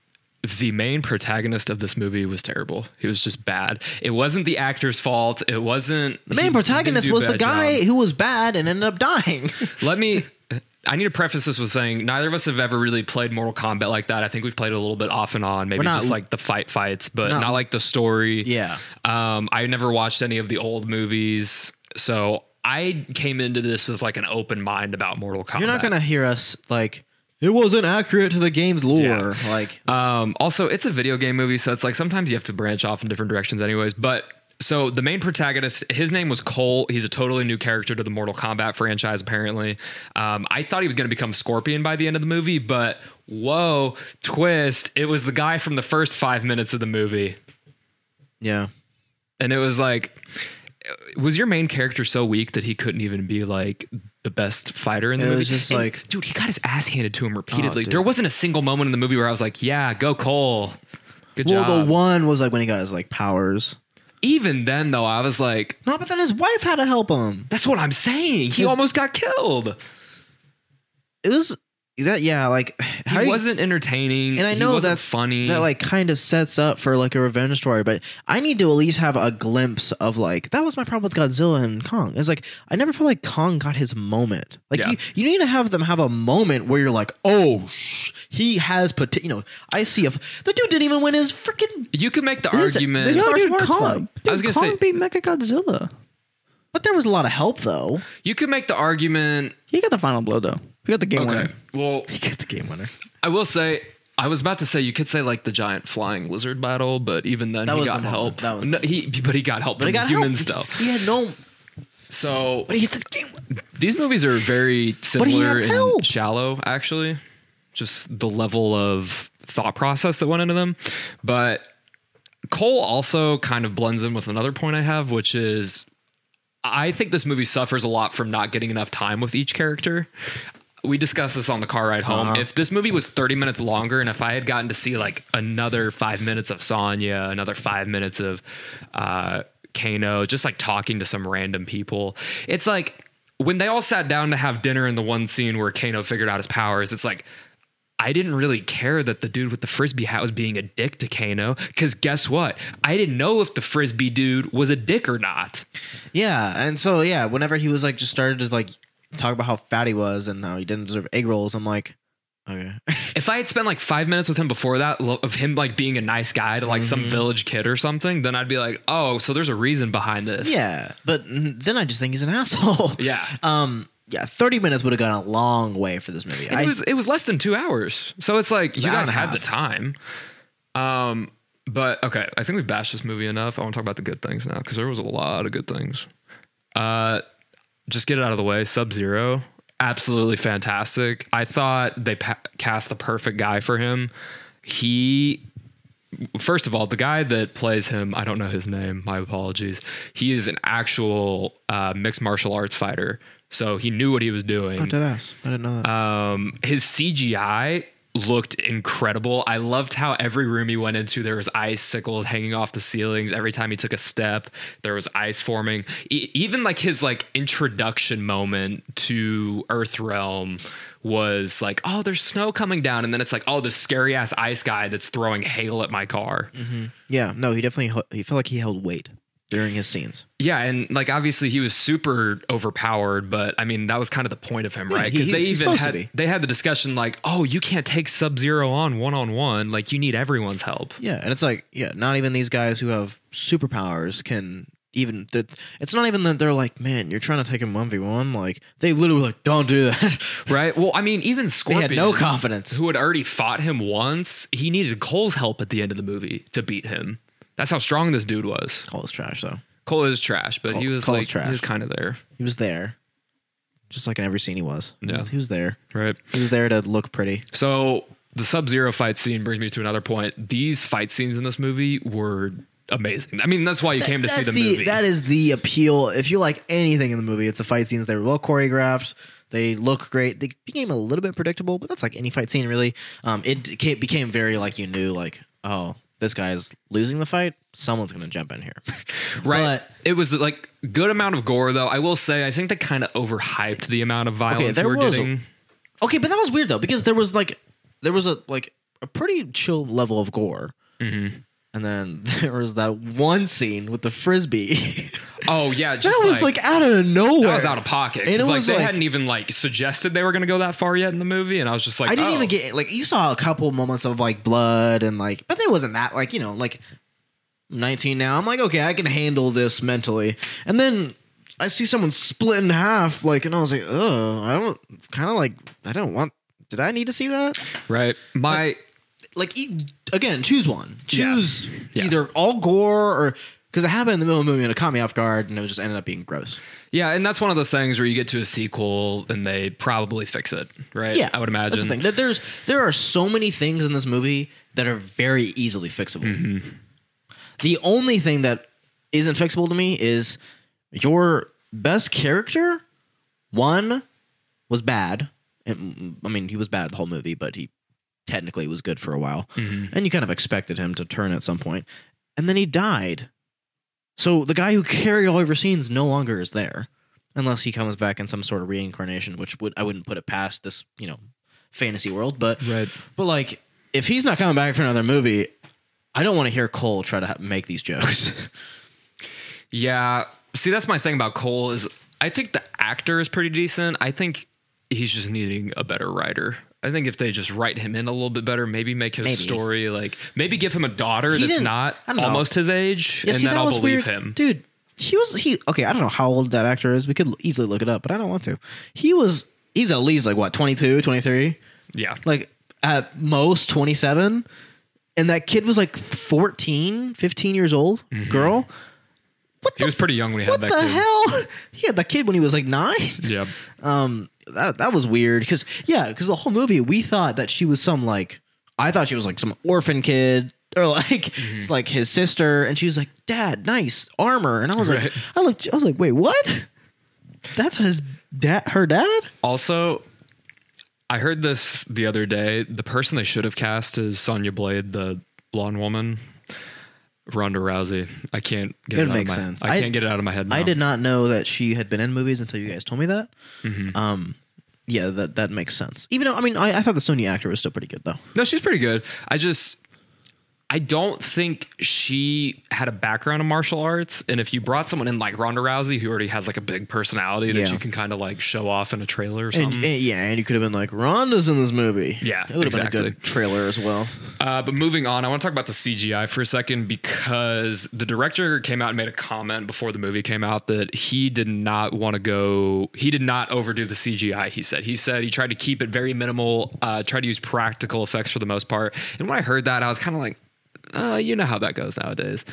the main protagonist of this movie was terrible. He was just bad. It wasn't the actor's fault. It wasn't The main protagonist was the guy who was bad and ended up dying. Let me I need to preface this with saying neither of us have ever really played Mortal Kombat like that. I think we've played a little bit off and on, maybe not- just like the fight fights, but not- not like the story. Yeah. Um, I never watched any of the old movies, so I came into this with like an open mind about Mortal Kombat. You're not gonna hear us like it wasn't accurate to the game's lore. Like Um, also, it's a video game movie, so it's like sometimes you have to branch off in different directions, anyways. But so the main protagonist, his name was Cole. He's a totally new character to the Mortal Kombat franchise, apparently. Um, I thought he was going to become Scorpion by the end of the movie, but whoa, twist! It was the guy from the first five minutes of the movie, yeah. and it was like. Was your main character so weak that he couldn't even be like the best fighter in the It movie? was just And, like- dude, he got his ass handed to him repeatedly. dude. there wasn't a single moment in the movie where I was like, "Yeah, go Cole." Good Well, job. the one was like when he got his like powers. Even then, though, I was like, No, but then his wife had to help him. that's what I'm saying. He His- almost got killed. It was that yeah, like He how wasn't entertaining. and I know wasn't that's funny. That like kind of sets up for like a revenge story, but I need to at least have a glimpse of like that was my problem with Godzilla and Kong. It's like I never felt like Kong got his moment. Like Yeah. you, you need to have them have a moment where you're like, oh, sh- he has pot. You know, I see if the dude didn't even win his freaking. you could make the His- argument. the No, dude, Kong. Dude, I was gonna Kong say- beat Mechagodzilla. But there was a lot of help though. you could make the argument. He got the final blow though. He got the game Okay. winner. Well, He got the game winner. I will say. I was about to say you could say like the giant flying lizard battle, but even then That he got the help. That was no, he, but he got help But from he got humans help. still. He had no. So But he hit the game. winner. these movies are very similar and help. shallow, actually. Just the level of thought process that went into them. But Cole also kind of blends in with another point I have, which is I think this movie suffers a lot from not getting enough time with each character. We discussed this on the car ride home. Uh-huh. If this movie was 30 minutes longer and if I had gotten to see like another five minutes of Sonya, another five minutes of uh, Kano, just like talking to some random people, it's like when they all sat down to have dinner in the one scene where Kano figured out his powers, it's like, I didn't really care that the dude with the frisbee hat was being a dick to Kano because guess what? I didn't know if the frisbee dude was a dick or not. Yeah, and so yeah, whenever he was like just started to like talk about how fat he was and how he didn't deserve egg rolls, I'm like, okay. If I had spent like five minutes with him before that, lo- of him like being a nice guy to like some village kid or something, then I'd be like, oh, so there's a reason behind this. yeah, but then I just think he's an asshole. Yeah. Um. Yeah, 30 minutes would have gone a long way for this movie. And I, it was it was less than two hours, so it's like you an hour guys and a had the time. Um, but okay, I think we bashed this movie enough. I want to talk about the good things now because there was a lot of good things. Uh, just get it out of the way. Sub Zero, absolutely fantastic. I thought they pa- cast the perfect guy for him. He first of all, the guy that plays him, I don't know his name. My apologies. He is an actual uh, mixed martial arts fighter, so he knew what he was doing. oh, dead ass. I didn't know that. Um, his CGI looked incredible. I loved how every room he went into, there was icicles hanging off the ceilings. Every time he took a step, there was ice forming. E- even like his like introduction moment to Earth Realm was like, oh, there's snow coming down, and then it's like, oh, the scary ass ice guy that's throwing hail at my car. Mm-hmm. yeah, no, he definitely he felt like he held weight during his scenes. Yeah, and like obviously he was super overpowered, but I mean that was kind of the point of him, Yeah, right? he- Because they even had be. they had the discussion like, oh, you can't take Sub Zero on one on one, like you need everyone's help. Yeah, and it's like, yeah, not even these guys who have superpowers can even that it's not even that they're like, man, you're trying to take him 1v1, like they literally like, don't do that. Right. Well, I mean, even they Scorpion, had no confidence. who had already fought him once, he needed Cole's help at the end of the movie to beat him. That's how strong this dude was. Cole is trash though. Cole is trash, but he was Cole's like trash. he was kind of there, He was there. Just like in every scene he was. He Yeah. was, he was there. right? He was there to look pretty. So the Sub Zero fight scene brings me to another point. These fight scenes in this movie were amazing. I mean, that's why you came to see That's the, movie. That is the appeal. If you like anything in the movie, it's the fight scenes. They were well choreographed. They look great. They became a little bit predictable, but that's like any fight scene, really. Um, it became very like you knew, like, oh, this guy's losing the fight. Someone's gonna jump in here. Right. But- it was like good amount of gore though. I will say I think they kind of overhyped the amount of violence there we're was getting. okay, but that was weird though because there was like there was a like a pretty chill level of gore. Mm-hmm. And then there was that one scene with the frisbee. Oh yeah, just that was like, out of nowhere. that was out of pocket. And it like was they like- hadn't even like suggested they were going to go that far yet in the movie, and I was just like, I didn't oh. even get like you saw a couple moments of like blood and like, but it wasn't that like you know like nineteen now. I'm like okay, I can handle this mentally, and then I see someone split in half like, and I was like, oh, I don't kind of like I don't want. Did I need to see that? right. My Like e- again, choose one. Choose Yeah. either all gore or because it happened in the middle of the movie and it caught me off guard and it just ended up being gross. yeah, and that's one of those things where you get to a sequel and they probably fix it, right? Yeah, I would That's imagine. the thing. That there's there are so many things in this movie that are very easily fixable. Mm-hmm. The only thing that isn't fixable to me is your best character. One was bad. I mean, he was bad the whole movie, but he technically was good for a while, Mm-hmm. and you kind of expected him to turn at some point, and then he died So the guy who carried all of your scenes no longer is there, unless he comes back in some sort of reincarnation, which would I wouldn't put it past this you know fantasy world. But Right. but like if he's not coming back for another movie, I don't want to hear Cole try to ha- make these jokes. Yeah. See, that's my thing about Cole is I think the actor is pretty decent. I think he's just needing a better writer. I think if they just write him in a little bit better, maybe make his Maybe. story like maybe give him a daughter He that's didn't- I don't know. almost his age, Yeah, and see, then I'll believe weird. him. dude. He was he okay. I don't know how old that actor is. We could easily look it up, but I don't want to. He was he's at least like what 22, 23? Yeah. like at most 27 and that kid was like 14 15 years old mm-hmm. girl what he the, was pretty young when he what had the that kid. hell he had that kid when he was like nine Yeah. um that, that was weird because yeah because the whole movie we thought that she was some like i thought she was like some orphan kid or like Mm-hmm. it's like his sister and she was like dad nice armor and i was Right. like i looked i was like wait what that's his dad her dad Also, I heard this the other day. The person they should have cast is Sonya Blade, the blonde woman. Ronda Rousey. I can't get It it, out makes of my, sense. I I- can't get it out of my head. Now. I did not know that she had been in movies until you guys told me that. Mm-hmm. Um, yeah, that that makes sense. Even though I mean, I, I thought the Sony actor was still pretty good though. No, she's pretty good. I just I don't think she had a background in martial arts. And if you brought someone in like Ronda Rousey, who already has like a big personality that you can kind of like show off in a trailer or something. and- yeah, and you could have been like, Ronda's in this movie. Yeah, it would have been a good trailer as well. Uh, but moving on, I want to talk about the CGI for a second because the director came out and made a comment before the movie came out that he did not want to go, he did not overdo the CGI. He said, he said he tried to keep it very minimal, uh, tried to use practical effects for the most part. And when I heard that, I was kind of like, uh, you know how that goes nowadays.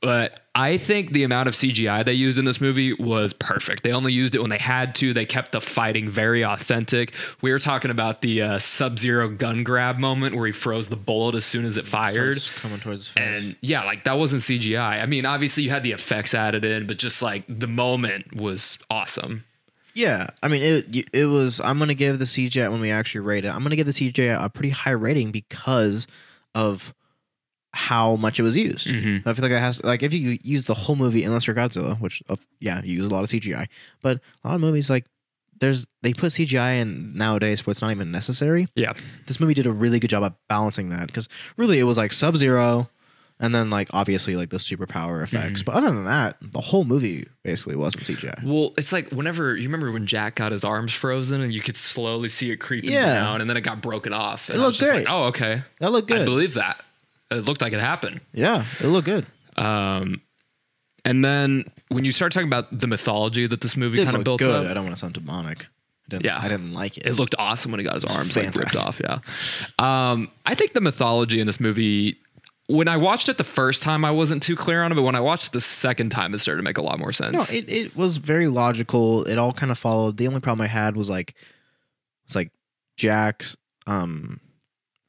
But I think the amount of CGI they used in this movie was perfect. They only used it when they had to. They kept the fighting very authentic. We were talking about the uh, Sub Zero gun grab moment where he froze the bullet as soon as it fired. Coming towards. And yeah, like that wasn't CGI. I mean, obviously you had the effects added in, but just like the moment was awesome. yeah, I mean, it it was. I'm gonna give the CGI when we actually rate it. I'm gonna give the CGI a pretty high rating because of how much it was used. Mm-hmm. I feel like it has like if you use the whole movie unless you're Godzilla, which uh, yeah, you use a lot of CGI, but a lot of movies like there's they put CGI in nowadays where it's not even necessary. Yeah. This movie did a really good job at balancing that because really it was like Sub Zero, and then like obviously like the superpower effects, but other than that, the whole movie basically wasn't CGI. Well, it's like whenever you remember when Jack got his arms frozen and you could slowly see it creeping Yeah. down and then it got broken off. And It looked great. Like, oh, okay. That looked good. I believe that. It looked like it happened. Yeah, it looked good. Um, and then when you start talking about the mythology that this movie kind of built good. up, I don't want to sound demonic. I didn't, Yeah. I didn't like it. it looked awesome when he got his arms like ripped off. Yeah. Um, I think the mythology in this movie. When I watched it the first time, I wasn't too clear on it, but when I watched it the second time, it started to make a lot more sense. no, it, it was very logical. It all kind of followed. The only problem I had was like, it's like Jax, um,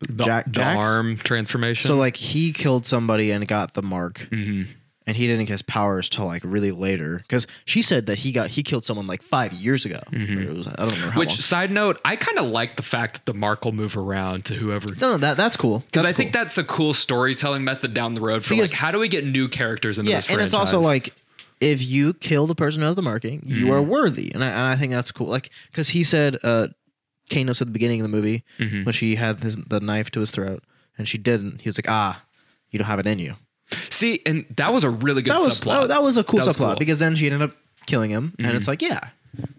the, Jack, the arm transformation. So like he killed somebody and got the mark, Mhm. and he didn't get his powers till like really later. Because she said that he got he killed someone like five years ago. It was- I don't remember Which long. side note, I kind of like the fact that the mark will move around to whoever. No, that that's cool. Because I think that's a cool storytelling method down the road for Because- like how do we get new characters into yeah, this and it's also like if you kill the person who has the marking, you Mm-hmm. are worthy, and I, and I think that's cool. Like because he said, uh, Kano said at the beginning of the movie Mm-hmm. when she had his, the knife to his throat, and she didn't. He was like, ah, you don't have it in you. see, and that was a really good That was subplot. that, that was a cool was subplot cool. Mm-hmm. because then she ended up killing him, and it's like, yeah,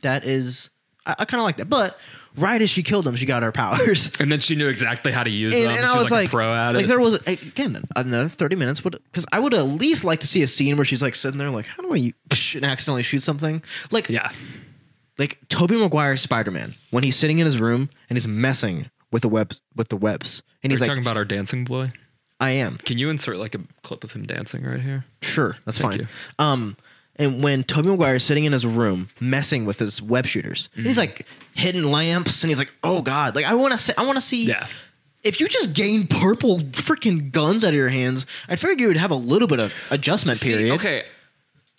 that is. I, I kind of like that, but right as she killed him, she got her powers. and then she knew exactly how to use And, them. and She I was like, like, pro at like it. there was again another thirty minutes. Would because I would at least like to see a scene where she's like sitting there, like, how do I and accidentally shoot something? Like, yeah, like Tobey Maguire's Spider Man when he's sitting in his room and he's messing with the webs with the webs, and Are you he's like, talking about our dancing boy? I am Can you insert like a clip of him dancing right here? sure, that's Thank fine. you. Um, and when Tobey Maguire is sitting in his room messing with his web shooters, and he's Mm-hmm. like hitting lamps, and he's like, oh god, like I want to see, I want to see, Yeah. If you just gain purple freaking guns out of your hands, I figured you would have a little bit of adjustment See, period. okay.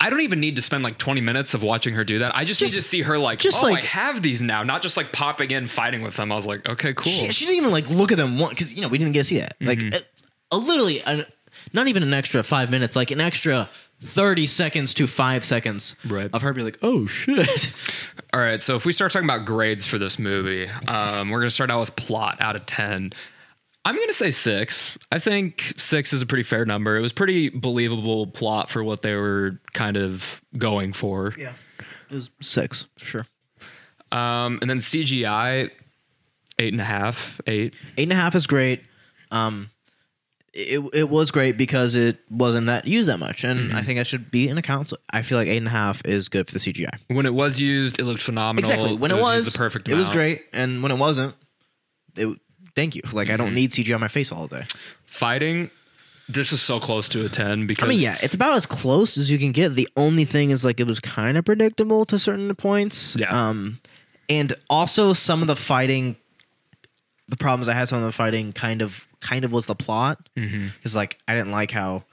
I don't even need to spend like 20 minutes of watching her do that. I just, Just- need to see her like, just oh, I like- have these now, not just like popping in, fighting with them. I was like, okay, cool. She, she didn't even like look at them one because you know we didn't get to see that. Like Mm-hmm. a, a literally, a, not even an extra five minutes, like an extra 30 seconds to five seconds Right. of her being like, oh shit. All right, so if we start talking about grades for this movie, um, we're going to start out with plot out of 10. I'm going to say six. I think six is a pretty fair number. It was pretty believable plot for what they were kind of going for. Yeah. It was six, for sure. Um, and then CGI, eight and a half, eight. Eight and a half is great. Um, it, it was great because it wasn't that used that much, and I think that should be in account. So I feel like eight and a half is good for the CGI. When it was used, it looked phenomenal. Exactly. When it, was, used the perfect. It was great, and when it wasn't, it. Thank you. Like I Mm-hmm. don't need CG on my face all day. Fighting, this is so close to a ten because I mean, yeah, it's about as close as you can get. The only thing is like it was kind of predictable to certain points. Yeah. Um, and also some of the fighting, the problems I had some of the fighting kind of kind of was the plot. Mm-hmm. Because like I didn't like how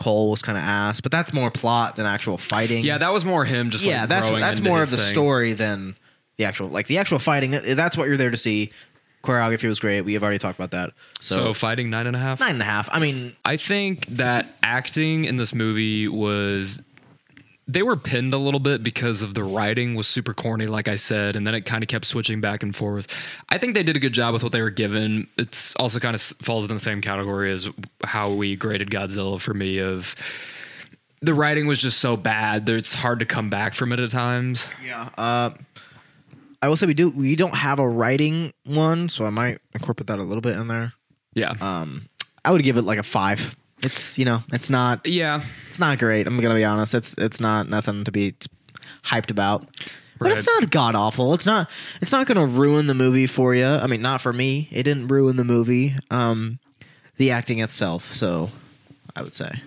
Cole was kind of ass, but that's more plot than actual fighting. yeah, that was more him just yeah, like that's growing that's into more his of the thing. story than the actual like the actual fighting. That's what you're there to see. Choreography was great. We have already talked about that. So, So fighting nine and a half. nine and a half. I mean, I think that acting in this movie was they were pinned a little bit because of the writing was super corny, like I said, and then it kind of kept switching back and forth. I think they did a good job with what they were given. It's also kind of falls in the same category as how we graded Godzilla for me. Of the writing was just so bad that it's hard to come back from it at times. Yeah. Uh, I will say we do we don't have a writing one, so I might incorporate that a little bit in there. Yeah, Um, I would give it like a five. It's you know it's not yeah. it's not great. I'm gonna be honest. It's it's not nothing to be hyped about. But it's not god awful. It's not it's not gonna ruin the movie for you. I mean, not for me. It didn't ruin the movie. Um, the acting itself. So, I would say.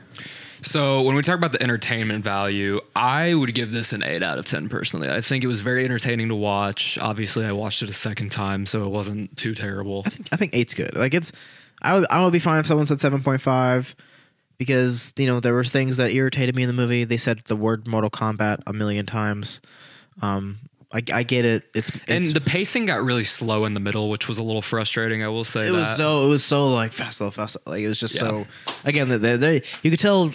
So when we talk about the entertainment value, I would give this an eight out of ten personally. I think it was very entertaining to watch. Obviously, I watched it a second time, so it wasn't too terrible. I think I think eight's good. Like it's, I would I would be fine if someone said seven point five, because you know there were things that irritated me in the movie. They said the word Mortal Kombat a million times. Um, I, I get it. It's, And the pacing got really slow in the middle, which was a little frustrating. I will say it that. was so it was so like fast slow fast like it was just Yeah. so again they, they you could tell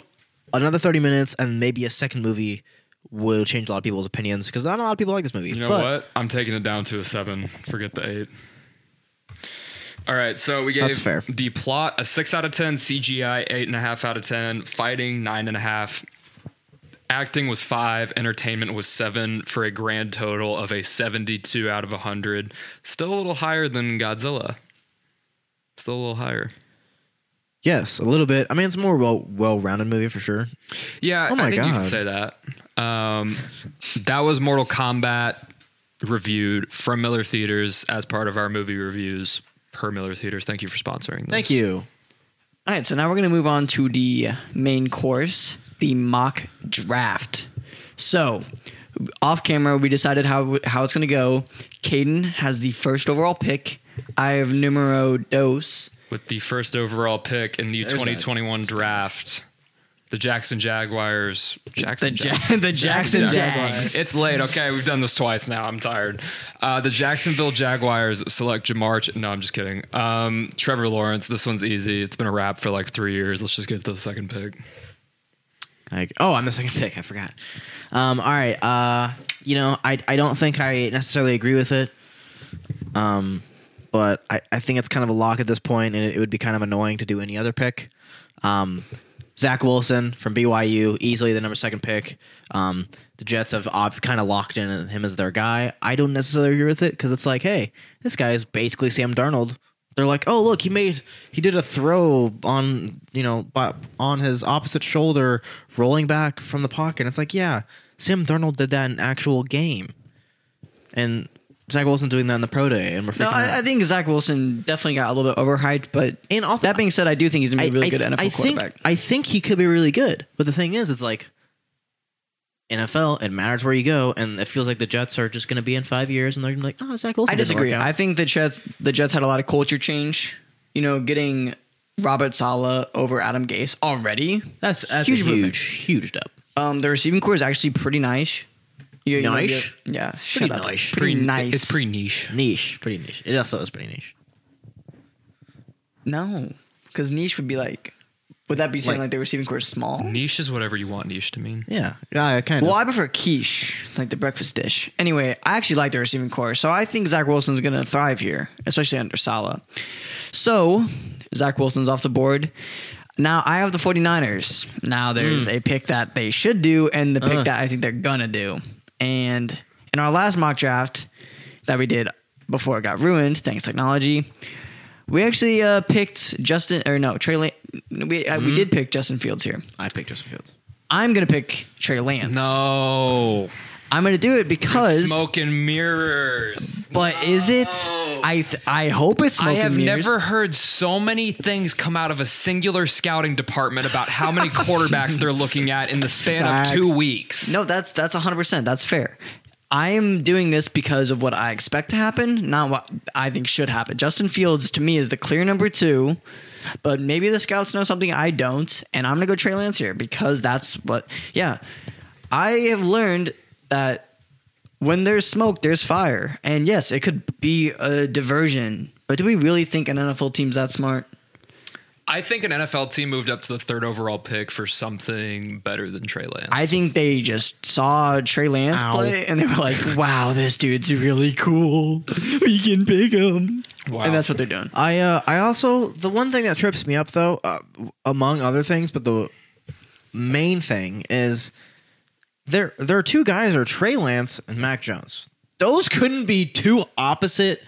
another thirty minutes and maybe a second movie will change a lot of people's opinions because not a lot of people like this movie. You know but what? I'm taking it down to a seven. Forget the eight. All right, so we gave the plot a six out of ten, CGI eight and a half out of ten, fighting nine and a half, acting was five, entertainment was seven, for a grand total of a seventy-two out of hundred. Still a little higher than Godzilla. Still a little higher. Yes, a little bit. I mean, it's a more well well rounded movie for sure. Yeah, Oh my I think you God. can say that. Um, that was Mortal Kombat reviewed from Miller Theaters as part of our movie reviews per Miller Theaters. Thank you for sponsoring. This. Thank you. All right, so now we're going to move on to the main course, the mock draft. So, off camera, we decided how how it's going to go. Caden has the first overall pick. I have numero dos. With the first overall pick in the There's that. 2021 draft, the Jackson Jaguars. Jackson The, Jag- ja- the Jackson Jaguars. Jags. It's late. Okay, we've done this twice now. I'm tired. Uh, the Jacksonville Jaguars select Ja'Marr. Ch- no, I'm just kidding. Um, Trevor Lawrence. This one's easy. It's been a wrap for like three years. Let's just get to the second pick. Like, oh, I'm the second pick. I forgot. Um, all right. Uh, you know, I I don't think I necessarily agree with it. Um, but I, I think it's kind of a lock at this point, and it, it would be kind of annoying to do any other pick. Um, Zach Wilson from BYU, easily the number second pick. Um, the Jets have ob- kind of locked in him as their guy. I don't necessarily agree with it because it's like, hey, this guy is basically Sam Darnold. They're like, oh look, he made he did a throw on you know on his opposite shoulder, rolling back from the pocket. It's like, yeah, Sam Darnold did that in actual game, and Zach Wilson doing that in the pro day, and we're freaking No, out. I, I think Zach Wilson definitely got a little bit overhyped, but And also- that being said, I do think he's gonna be a really good NFL I think, quarterback. I think he could be really good. But the thing is, it's like NFL, it matters where you go, and it feels like the Jets are just going to be in five years, and they're going to be like, oh, Zach Wilson. I disagree. work out." I think the Jets the Jets had a lot of culture change. You know, getting Robert Saleh over Adam Gase already. that's that's huge a huge, huge step. Um, the receiving corps is actually pretty nice. You- you know, yeah, shut up. nice. Pretty, nice. It's pretty niche. Niche, pretty niche. It also is pretty niche. No, because niche would be like Would that be saying Like- like, the receiving corps is small? Niche is whatever you want niche to mean. Yeah, yeah, kind of. Well, I prefer quiche, like the breakfast dish. Anyway, I actually like the receiving corps, so I think Zach Wilson's going to thrive here, especially under Saleh. So, Zach Wilson's off the board. Now, I have the 49ers. Now, there's a pick that they should do and the pick Uh. that I think they're going to do. And in our last mock draft that we did before it got ruined, thanks technology, we actually uh, picked Justin, or no, Trey Lance. We, uh, we did pick Justin Fields here. I picked Justin Fields. I'm going to pick Trey Lance. No. I'm going to do it because. Smoke and mirrors. But is it? I th- I hope it's smoke I have and mirrors. never heard so many things come out of a singular scouting department about how many quarterbacks they're looking at in the span Facts. of two weeks. No, that's that's 100. percent That's fair. I am doing this because of what I expect to happen, not what I think should happen. Justin Fields to me is the clear number two, but maybe the scouts know something I don't, and I'm gonna go Trey Lance here because that's what. Yeah, I have learned that when there's smoke, there's fire, and yes, it could be a diversion. But do we really think an NFL team's that smart? I think an NFL team moved up to the third overall pick for something better than Trey Lance. I think they just saw Trey Lance Ow. play and they were like, "Wow, this dude's really cool. We can pick him." Wow. And that's what they're doing. I uh, I also the one thing that trips me up though, uh, among other things, but the main thing is there are two guys, are Trey Lance and Mac Jones. Those couldn't be two opposite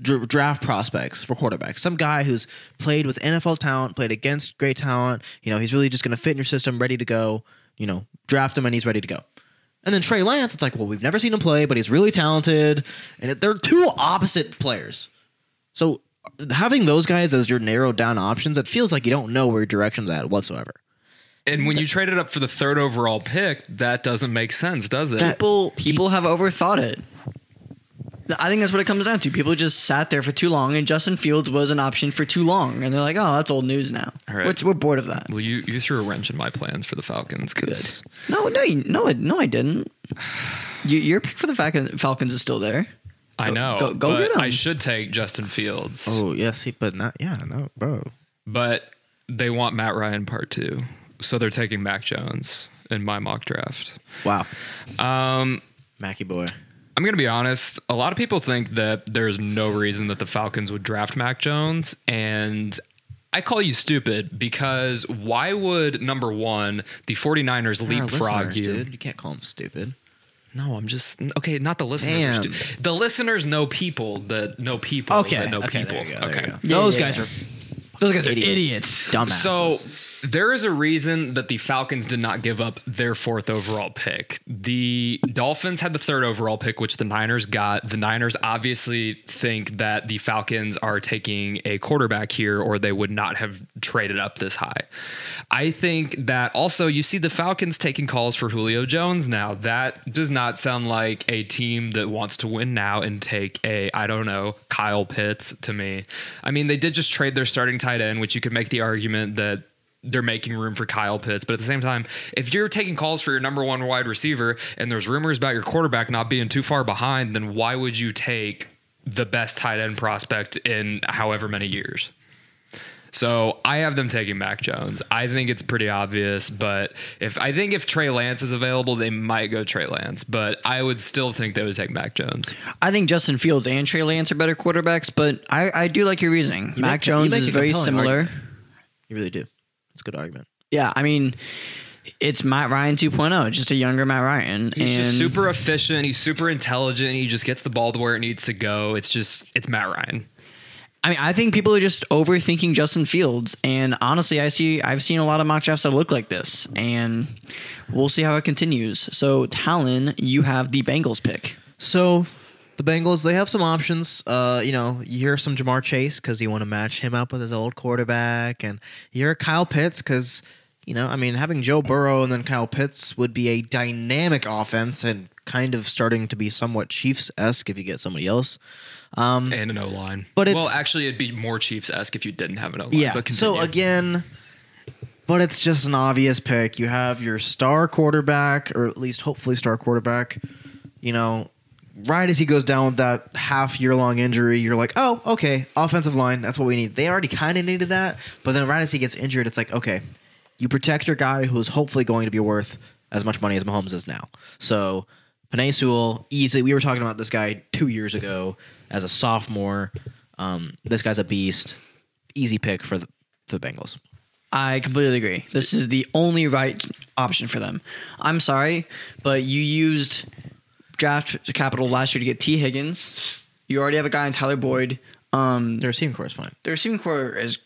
dr- draft prospects for quarterbacks. Some guy who's played with NFL talent, played against great talent. You know, he's really just going to fit in your system, ready to go. You know, draft him and he's ready to go. And then Trey Lance, it's like, well, we've never seen him play, but he's really talented, and it, they're two opposite players. So having those guys as your narrowed down options, it feels like you don't know where your direction's at whatsoever. And when you trade it up for the third overall pick, that doesn't make sense, does it? People people have overthought it. I think that's what it comes down to. People just sat there for too long, and Justin Fields was an option for too long, and they're like, "Oh, that's old news now." All right. We're, we're bored of that. well, you, you threw a wrench in my plans for the Falcons because No, no, you, no, I- no, I didn't. You, your pick for the Falcon, Falcons is still there. I know. go- go but get 'em. I should take Justin Fields. Oh yes, he, but not yeah, no, bro. But they want Matt Ryan part two. So they're taking Mac Jones in my mock draft. Wow, Um, Mackie boy. I'm going to be honest. A lot of people think that there's no reason that the Falcons would draft Mac Jones. And I call you stupid because why would, number one, the 49ers They're our leapfrog listeners, you? dude. You can't call them stupid. No, I'm just okay. Not the listeners. Damn. Are stu- the listeners know people that know people that know okay, people. there you go, there okay. go. Yeah, Those yeah, guys yeah. are Those guys are idiots, idiots. dumbasses. So there is a reason that the Falcons did not give up their fourth overall pick. The Dolphins had the third overall pick, which the Niners got. The Niners obviously think that the Falcons are taking a quarterback here, or they would not have traded up this high. I think that also you see the Falcons taking calls for Julio Jones now. That does not sound like a team that wants to win now and take a, I don't know, Kyle Pitts to me. I mean, they did just trade their starting tight end, which you could make the argument that they're making room for Kyle Pitts. But at the same time, if you're taking calls for your number one wide receiver and there's rumors about your quarterback not being too far behind, then why would you take the best tight end prospect in however many years? So I have them taking Mac Jones. I think it's pretty obvious, but if I think if Trey Lance is available, they might go Trey Lance. But I would still think they would take Mac Jones. I think Justin Fields and Trey Lance are better quarterbacks, but I, I do like your reasoning. You Mac make- Jones make is very similar. argument. You really do. It's a good argument. Yeah, I mean, it's Matt Ryan 2.0, just a younger Matt Ryan. He's and just super efficient. He's super intelligent. He just gets the ball to where it needs to go. It's just it's Matt Ryan. I mean, I think people are just overthinking Justin Fields, and honestly, I see I've seen a lot of mock drafts that look like this, and we'll see how it continues. So, Talon, you have the Bengals pick. So the Bengals, they have some options. Uh, you know, you hear some Ja'Marr Chase because you want to match him up with his old quarterback, and you hear Kyle Pitts because you know, I mean, having Joe Burrow and then Kyle Pitts would be a dynamic offense and kind of starting to be somewhat Chiefs esque if you get somebody else. Um, And an O line. But well, actually, it'd be more Chiefs esque if you didn't have an O line. Yeah. But So again, but it's just an obvious pick. You have your star quarterback, or at least hopefully star quarterback. You know, right as he goes down with that half year long injury, you're like, oh, okay, offensive line, that's what we need. They already kind of needed that, but then right as he gets injured, it's like, okay, you protect your guy who is hopefully going to be worth as much money as Mahomes is now. So Penei Sewell, easily, we were talking about this guy two years ago as a sophomore. Um, this guy's a beast. Easy pick for the, for the Bengals. I completely agree. This is the only right option for them. I'm sorry, but you used draft capital last year to get Tee Higgins. You already have a guy in Tyler Boyd. Um, The receiving corps is fine. the receiving corps is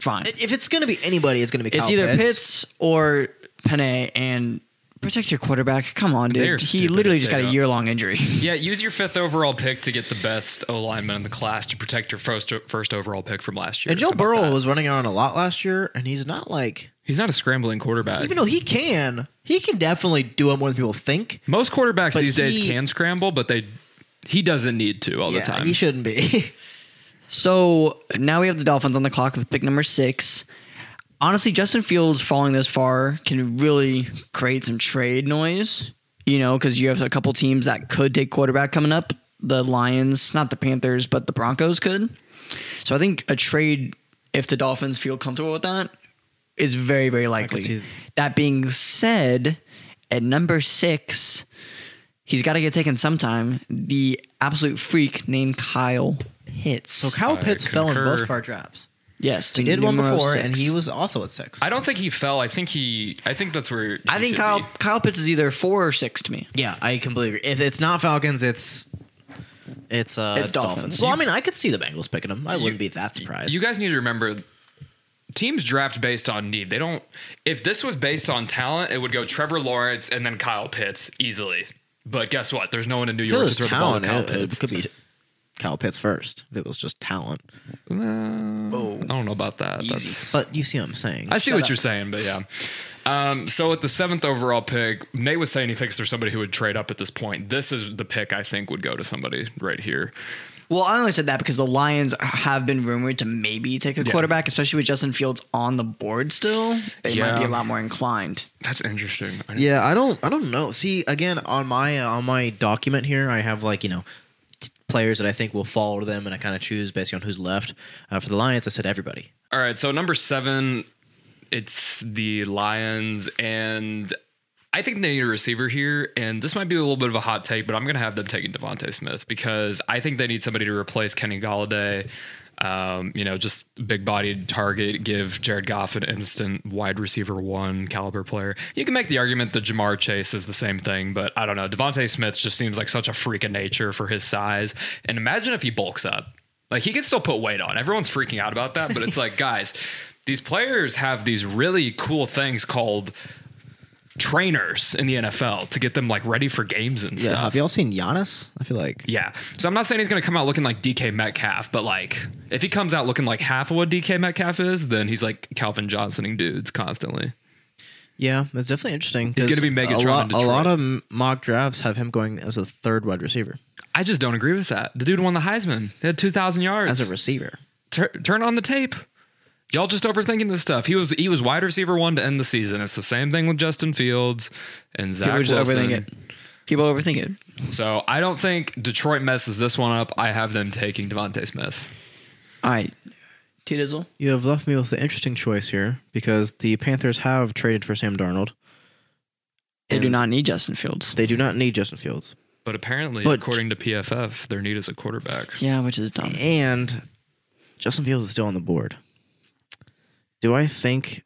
fine. If it's going to be anybody, it's going to be it's either Pitts or Penei, and protect your quarterback. Come on, dude. He literally just got a don't. year long injury. Yeah, use your fifth overall pick to get the best O lineman in the class to protect your first first overall pick from last year. And Joe Burrow was running around a lot last year, and he's not like He's not a scrambling quarterback. even though he can, he can definitely do it more than people think. Most quarterbacks But these days he- can scramble, but they he doesn't need to all the time. he shouldn't be. So now we have the Dolphins on the clock with pick number six. Honestly, Justin Fields falling this far can really create some trade noise, you know, because you have a couple teams that could take quarterback coming up. The Lions, not the Panthers, but the Broncos could. So I think a trade, if the Dolphins feel comfortable with that, is very, very likely. see- That being said, at number six, he's got to get taken sometime. The absolute freak named Kyle Pitts. so Kyle I Pitts fell in concur. both of our drafts. Yes, to He did one numero before, and he was also at six. I don't think he fell. I think he. I think that's where. I he think should Kyle be. Kyle Pitts is either four or six to me. yeah, I completely agree. If it's not Falcons, it's it's uh, It's Dolphins. Well, I mean, I could see the Bengals picking him. I wouldn't be that surprised. You guys need to remember. Teams draft based on need. They don't. If this was based on talent, it would go Trevor Lawrence and then Kyle Pitts easily. But guess what? There's no one in New if it York was to throw the ball to talent, Kyle it, Pitts. it could be Kyle Pitts first. If it was just talent, Uh, I don't know about that. That's, but you see what I'm saying. I see Shut what up. you're saying, but yeah. Um, so at the seventh overall pick, Nate was saying he thinks there's somebody who would trade up at this point. This is the pick I think would go to somebody right here. Well, I only said that because the Lions have been rumored to maybe take a Yeah. quarterback, especially with Justin Fields on the board still. They might be a lot more inclined. That's interesting. I- Yeah, I don't. I don't know. See, again, on my uh, on my document here, I have like you know t- players that I think will fall to them, and I kind of choose based on who's left. Uh, for the Lions, I said everybody. All right, so number seven, it's the Lions, and I think they need a receiver here. And this might be a little bit of a hot take, but I'm going to have them taking DeVonta Smith because I think they need somebody to replace Kenny Golladay. Um, you know, just big bodied target, give Jared Goff an instant wide receiver one caliber player. You can make the argument that Ja'Marr Chase is the same thing, but I don't know. DeVonta Smith just seems like such a freak of nature for his size. And imagine if he bulks up. Like he can still put weight on. Everyone's freaking out about that, but it's like, guys, these players have these really cool things called trainers in the NFL to get them like ready for games and Yeah, stuff. have y'all seen Giannis? I feel like Yeah. So I'm not saying he's going to come out looking like DK Metcalf, but like if he comes out looking like half of what DK Metcalf is, then he's like Calvin Johnsoning dudes constantly. yeah, it's definitely interesting. He's 'cause gonna be Megatron A lot, a lot of mock drafts have him going as a third wide receiver I just don't agree with that. The dude won the Heisman. He had 2,000 yards. as a receiver. Tur- turn on the tape. Y'all just overthinking this stuff. He was he was wide receiver one to end the season. It's the same thing with Justin Fields and Zach People just Wilson. overthink it. People overthink it. So I don't think Detroit messes this one up. I have them taking DeVonta Smith. All right. T Dizzle. You have left me with the interesting choice here because the Panthers have traded for Sam Darnold. They do not need Justin Fields. They do not need Justin Fields, But apparently, But- according to PFF, their need is a quarterback. Yeah, which is dumb. and Justin Fields is still on the board. Do I think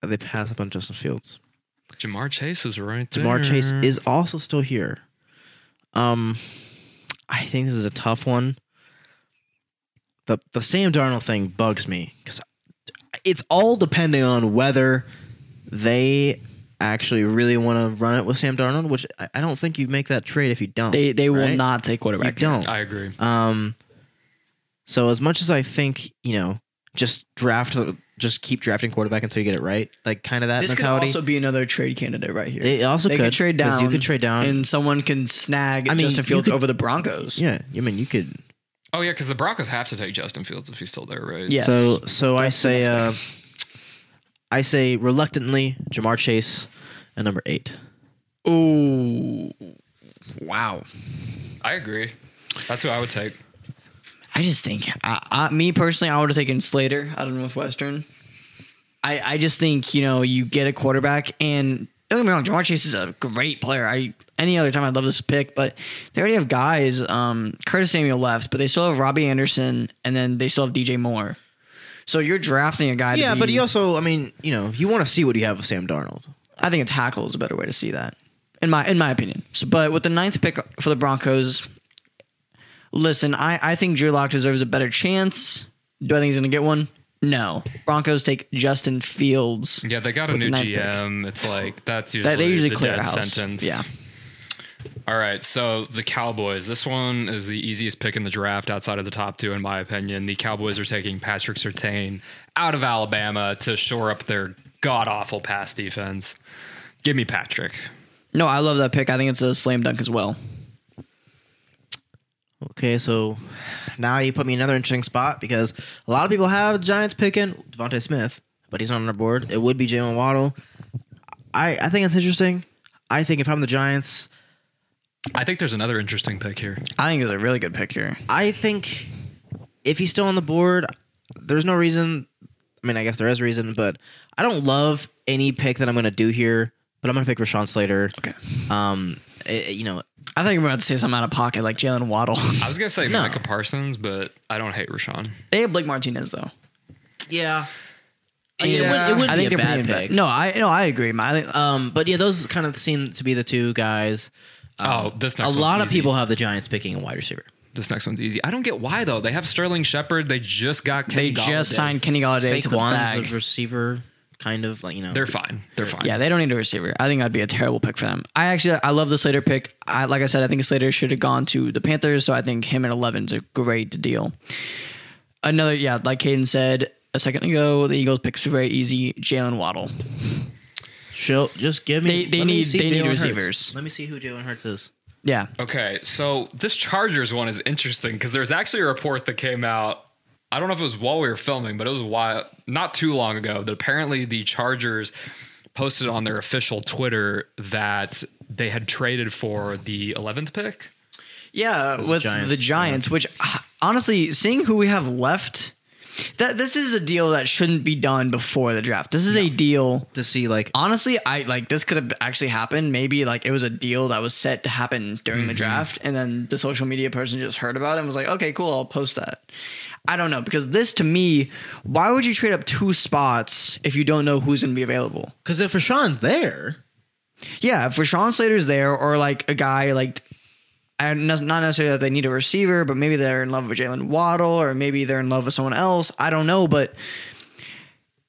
they pass up on Justin Fields? Ja'Marr Chase is right there. Ja'Marr Chase is also still here. Um, I think this is a tough one. the The Sam Darnold thing bugs me because it's all depending on whether they actually really want to run it with Sam Darnold. Which I, I don't think you make that trade if you don't. They they will not take You quarterback. don't. I agree. Um, so as much as I think you know, just draft, just keep drafting quarterback until you get it right, like kind of that This could also be another trade candidate right here. It also they could, could trade 'cause down. you could trade down. and someone can snag I mean, Justin you Fields could- over the Broncos. yeah, I mean you could. Oh yeah, because the Broncos have to take Justin Fields if he's still there, right? Yes. So so I That's the say, uh, I say reluctantly Ja'Marr Chase at number eight. Ooh. Wow. I agree. That's who I would take. I just think, I, I, me personally, I would have taken Slater out of Northwestern. I, I just think you know you get a quarterback, and don't get me wrong, Ja'Marr Chase is a great player. I any other time I'd love this pick, but they already have guys. Um, Curtis Samuel left, but they still have Robbie Anderson, and then they still have DJ Moore. So you're drafting a guy. Yeah, be, but he also, I mean, you know, you want to see what you have with Sam Darnold. I think a tackle is a better way to see that, in my in my opinion. So, but with the ninth pick for the Broncos, listen, I I think Drew Lock deserves a better chance. Do I think he's going to get one? No. Broncos take Justin Fields. Yeah, they got a With new ninth pick. GM. It's like that's usually they usually the clear dead house. sentence. Yeah. All right, so the Cowboys. This one is the easiest pick in the draft outside of the top two, in my opinion. The Cowboys are taking Patrick Sertain out of Alabama to shore up their god awful pass defense. Give me Patrick. No, I love that pick. I think it's a slam dunk as well. Okay, so now you put me in another interesting spot because a lot of people have Giants picking DeVonta Smith, but he's not on our board. It would be Jaylen Waddle. I, I think it's interesting. I think if I'm the Giants, I think there's another interesting pick here. I think it's a really good pick here. I think if he's still on the board, there's no reason. I mean, I guess there is a reason, but I don't love any pick that I'm going to do here. But I'm going to pick Rashawn Slater. Okay. Um, eh, you know, I think we're about to say something out of pocket like Jaylen Waddle. I was gonna say No. Micah Parsons, but I don't hate Rashawn. they have Blake Martinez though. yeah. Yeah. It would, it would I be think a they're bad bringing pick. back. No, I no, I agree. My, I think, Um, but yeah, those kind of seem to be the two guys. Um, Oh, this a next lot one's of easy. people have the Giants picking a wide receiver. This next one's easy. I don't get why though. They have Sterling Shepard. They just got. they Kenny just signed Kenny Golladay to the Saquon's bag. a receiver, kind of like you know. They're fine. They're fine. Yeah, they don't need a receiver. I think that'd be a terrible pick for them. I actually, I love the Slater pick. I like I said, I think Slater should have gone to the Panthers. So I think him at eleven is a great deal. Another, yeah, like Caden said a second ago, the Eagles picks are very easy. Jaylen Waddle. Show, just give me. They- they let me need- see they need Jalen Hurts. receivers. Let me see who Jalen Hurts is. Yeah, Okay, so this Chargers one is interesting because there's actually a report that came out. I don't know if it was while we were filming, but it was a while, not too long ago, that apparently the Chargers posted on their official Twitter that they had traded for the 11th pick. yeah, Those with Giants, the Giants, which uh, honestly, seeing who we have left, that this is a deal that shouldn't be done before the draft. This is a deal To see like honestly i like this could have actually happened. Maybe like it was a deal that was set to happen during Mm-hmm. the draft and then the social media person just heard about it and was like okay cool i'll post that. I don't know because this to me why would you trade up two spots if you don't know who's going to be available? Because if Rashawn's there, yeah if Rashawn slater's there or like a guy like not necessarily that they need a receiver, but maybe they're in love with Jaylen Waddle, or maybe they're in love with someone else. I don't know, but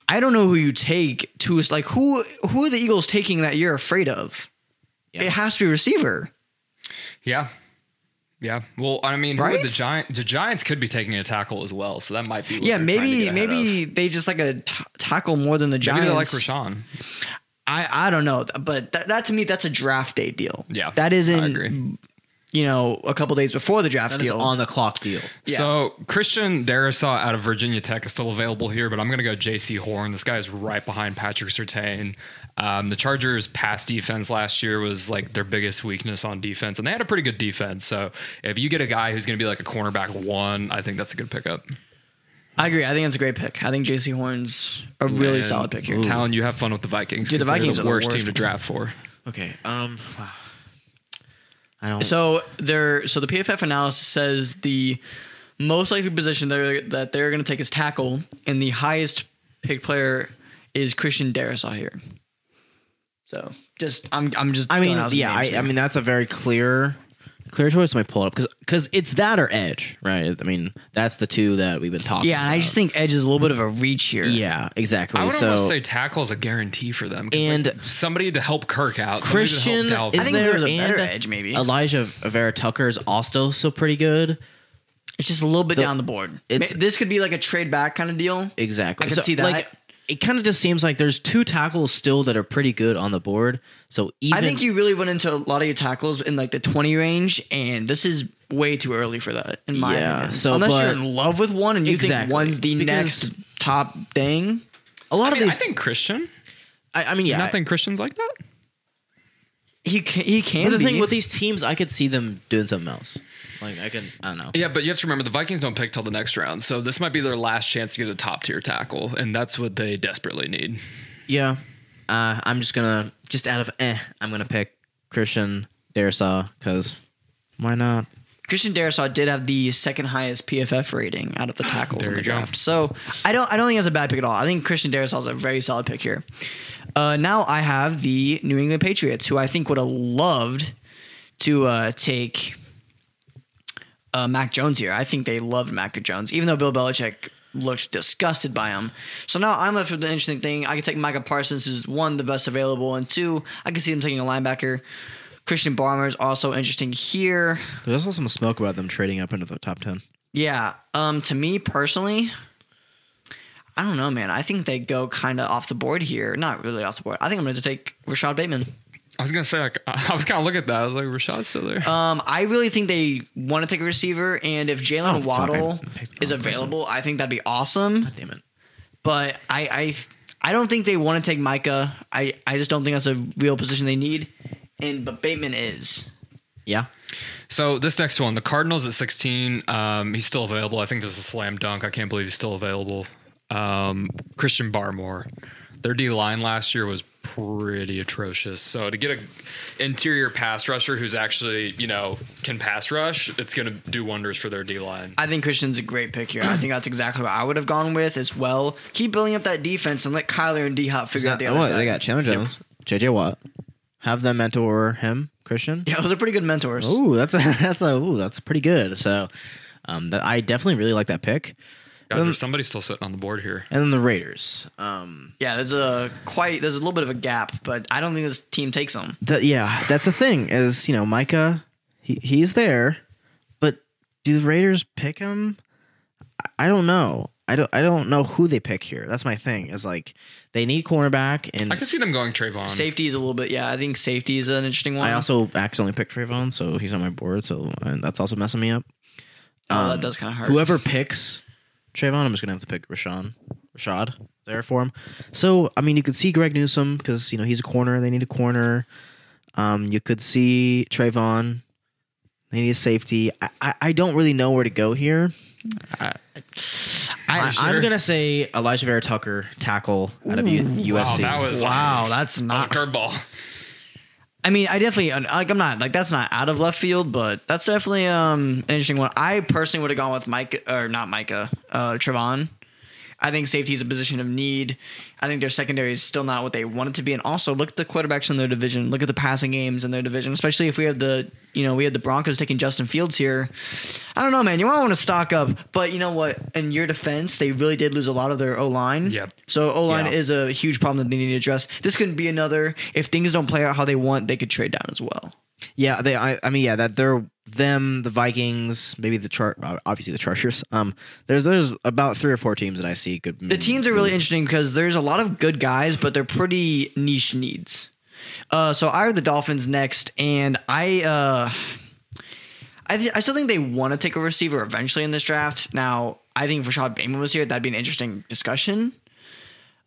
I don't know who you take to like who who are the Eagles taking that you're afraid of? Yeah. It has to be receiver. Yeah. Yeah. Well, I mean, who Right? the Giant the Giants could be taking a tackle as well, so that might be. What yeah, maybe maybe they just like a t- tackle more than the Giants. maybe they like Rashawn. I I don't know, but that, that to me that's a draft day deal. Yeah, that isn't. I agree. You know, a couple days before the draft that is deal. on the clock deal. Yeah. So Christian Darrisaw out of Virginia Tech is still available here, but I'm going to go Jaycee Horn. This guy is right behind Patrick Surtain. Um, the Chargers' pass defense last year was like their biggest weakness on defense, and they had a pretty good defense. So if you get a guy who's going to be like a cornerback one, I think that's a good pickup. I agree. I think it's a great pick. I think Jaycee Horn's a really And solid pick here. Talon, you have fun with the Vikings. Dude, the they're Vikings are the the worst, worst team to draft for. Okay. Um. Wow. I don't. So they're so the PFF analysis says the most likely position they're, that they're going to take is tackle, and the highest pick player is Christian Darrisaw here. So just I'm I'm just I mean, throwing out some yeah. I. I mean, that's a very clear, clear choice. Let me pull it up because because it's that or edge, right? I mean, that's the two that we've been talking. yeah, and I just think Edge is a little bit of a reach here. yeah, exactly. I would so almost say tackle is a guarantee for them. And- like, somebody to help Kirk out. somebody to help Christian Dalvin. is I think there there's a better edge, maybe. Alijah Vera-Tucker is also so pretty good. It's just a little bit The- down the board. it's- this could be like a trade back kind of deal. Exactly. I could see that. Like, it kind of just seems like there's two tackles still that are pretty good on the board. So even I think you really went into a lot of your tackles in like the 20 range, and this is way too early for that, in my Yeah, opinion. so, Unless but- you're in love with one and you Exactly, think one's the because- next top thing. a lot I, mean, of I think Christian. I, I mean, You yeah, not think Christian's like that? he can, he can But the be. thing with these teams, I could see them doing something else. Like I can, I don't know. Yeah, but you have to remember the Vikings don't pick till the next round, so this might be their last chance to get a top tier tackle, and that's what they desperately need. Yeah, uh, I'm just gonna just out of eh, I'm gonna pick Christian Darrisaw because why not? Christian Darrisaw did have the second highest PFF rating out of the tackles in the you go. draft. So I don't I don't think that's a bad pick at all. I think Christian Darrisaw is a very solid pick here. Uh, now I have the New England Patriots, who I think would have loved to uh, take uh, Mac Jones here. I think they loved Mac Jones, even though Bill Belichick looked disgusted by him. So now I'm left with the interesting thing. I could take Micah Parsons, who's one the best available, and two, I could see them taking a linebacker. Christian Barmore is also interesting here. There's also some smoke about them trading up into the top ten. Yeah. Um. To me personally, I don't know, man. I think they go kind of off the board here. Not really off the board. I think I'm going to take Rashod Bateman. I was gonna say, like, I was kind of looking at that. I was like, Rashod's still there. Um. I really think they want to take a receiver, and if Jalen Oh, Waddle I picked the is available, I think that'd be awesome. Damn it. But I, I, I don't think they want to take Micah. I, I just don't think that's a real position they need. And but Bateman is. Yeah. So this next one, the Cardinals at 16. Um, he's still available. I think this is a slam dunk. I can't believe he's still available. Um, Christian Barmore. Their D line last year was pretty atrocious. So to get a interior pass rusher who's actually you know can pass rush, it's going to do wonders for their D line. I think Christian's a great pick here. I think that's exactly what I would have gone with as well. Keep building up that defense and let Kyler and D Hop figure out the other what, side. they got Chandler Jones, JJ Watt. Have them mentor him, Christian. Yeah, those are pretty good mentors. Ooh, that's a that's a ooh, that's pretty good. So, um, that I definitely really like that pick. Guys, there's somebody still sitting on the board here. And then the Raiders. Um, Yeah, there's a quite there's a little bit of a gap, but I don't think this team takes them. the, yeah, that's the thing is you know Micah, he, he's there, but do the Raiders pick him? I- I don't know. I don't. I don't know who they pick here. That's my thing. Is like they need cornerback, and I can see them going Trayvon. Safety is a little bit. Yeah, I think safety is an interesting one. I also accidentally picked Trayvon, so he's on my board. So and that's also messing me up. oh, um, that does kind of hurt. Whoever picks Trayvon, I'm just gonna have to pick Rashawn, Rashad there for him. So I mean, you could see Greg Newsome because you know he's a corner. They need a corner. Um, you could see Trayvon. They need a safety. I, I, I don't really know where to go here. I, sure? I'm gonna say Alijah Vera-Tucker tackle out of U- Wow, USC. that was wow, that's a not. curveball. I mean, I definitely like. I'm not like that's not out of left field, but that's definitely um an interesting one. I personally would have gone with Mike or not Micah, uh, Trevon. I think safety is a position of need. I think their secondary is still not what they want it to be. And also, look at the quarterbacks in their division. Look at the passing games in their division, especially if we had the, you know, we had the Broncos taking Justin Fields here. I don't know, man. You might want to stock up, but you know what? In your defense, they really did lose a lot of their O line. Yep. So O line Yeah. is a huge problem that they need to address. This could be another. If things don't play out how they want, they could trade down as well. Yeah, they. I, I mean, yeah, that they're them, the Vikings, maybe the chart. Obviously, the Chargers. Um, there's there's about three or four teams that I see good. The teams are really interesting because there's a lot of good guys, but they're pretty niche needs. Uh, so I have the Dolphins next, and I uh, I, th- I still think they want to take a receiver eventually in this draft. Now I think if Rashod Bateman was here, that'd be an interesting discussion.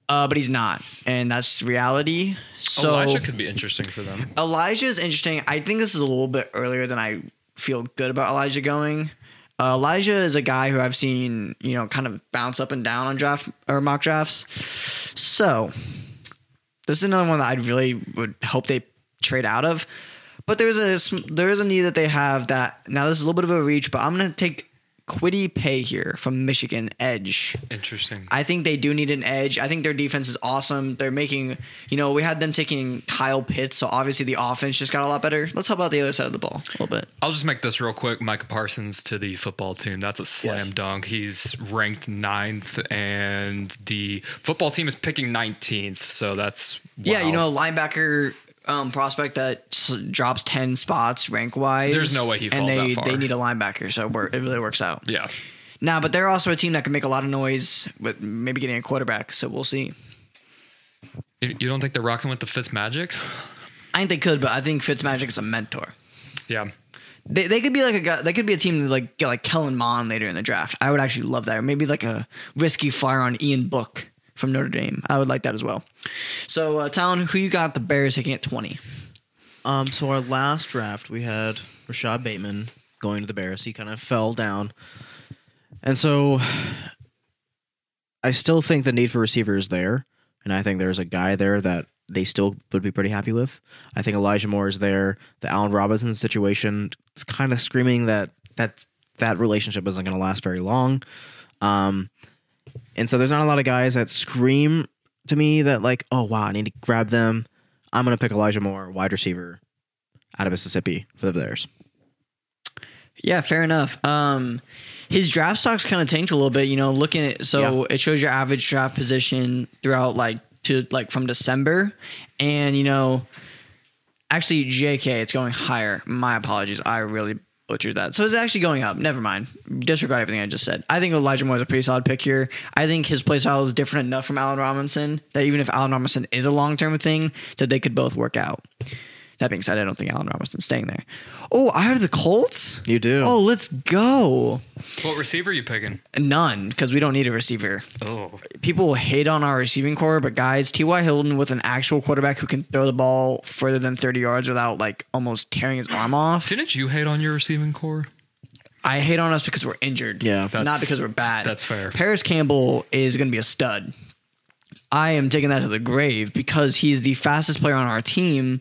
Uh, but he's not, and that's reality. So Elijah could be interesting for them. Elijah is interesting. I think this is a little bit earlier than I feel good about Elijah going. Uh, Elijah is a guy who I've seen, you know, kind of bounce up and down on draft or mock drafts. So this is another one that I really would hope they trade out of. But there's a there is a need that they have that now this is a little bit of a reach, but I'm gonna take Kwity Paye here from Michigan Edge. Interesting. I think they do need an edge. I think their defense is awesome. They're making, you know, we had them taking Kyle Pitts, so obviously the offense just got a lot better. Let's talk about the other side of the ball a little bit. I'll just make this real quick. Micah Parsons to the football team. That's a slam Yes. dunk. He's ranked ninth, and the football team is picking 19th. So that's Yeah, you know, linebacker um, prospect that s- drops ten spots rank wise. There's no way he and falls they that far. they need a linebacker, so it, really works out. Yeah. Now, but they're also a team that can make a lot of noise with maybe getting a quarterback. So we'll see. You, you don't think they're rocking with the Fitz Magic? I think they could, but I think Fitzmagic is a mentor. Yeah. They, they could be like a guy. They could be a team that like get like Kellen Mond later in the draft. I would actually love that. Or maybe like a risky flyer on Ian Book from Notre Dame. I would like that as well. So, uh, Talon, who you got? The Bears taking at twenty. Um, so our last draft, we had Rashod Bateman going to the Bears. He kind of fell down, and so I still think the need for receiver is there, and I think there's a guy there that they still would be pretty happy with. I think Elijah Moore is there. The Allen Robinson situation is kind of screaming that that that relationship isn't going to last very long. Um, and so there's not a lot of guys that scream to me that like, oh wow, I need to grab them. I'm gonna pick Elijah Moore, wide receiver, out of Mississippi for the Bears. Yeah, fair enough. Um, his draft stock's kind of tanked a little bit. You know, looking at so Yeah. it shows your average draft position throughout like to like from December, and you know, actually JK, it's going higher. My apologies, I really butchered that. So it's actually going up. Never mind. Disregard everything I just said. I think Elijah Moore is a pretty solid pick here. I think his play style is different enough from Allen Robinson that even if Allen Robinson is a long term thing, that they could both work out. That being said, I don't think Allen Robinson's staying there. Oh, I heard the Colts. You do. Oh, let's go. What receiver are you picking? None, because we don't need a receiver. Oh, People hate on our receiving corps, but guys, T.Y. Hilton with an actual quarterback who can throw the ball further than 30 yards without like almost tearing his arm off. didn't you hate on your receiving corps? I hate on us because we're injured. Yeah. not because we're bad. that's fair. Parris Campbell is going to be a stud. I am taking that to the grave because he's the fastest player on our team,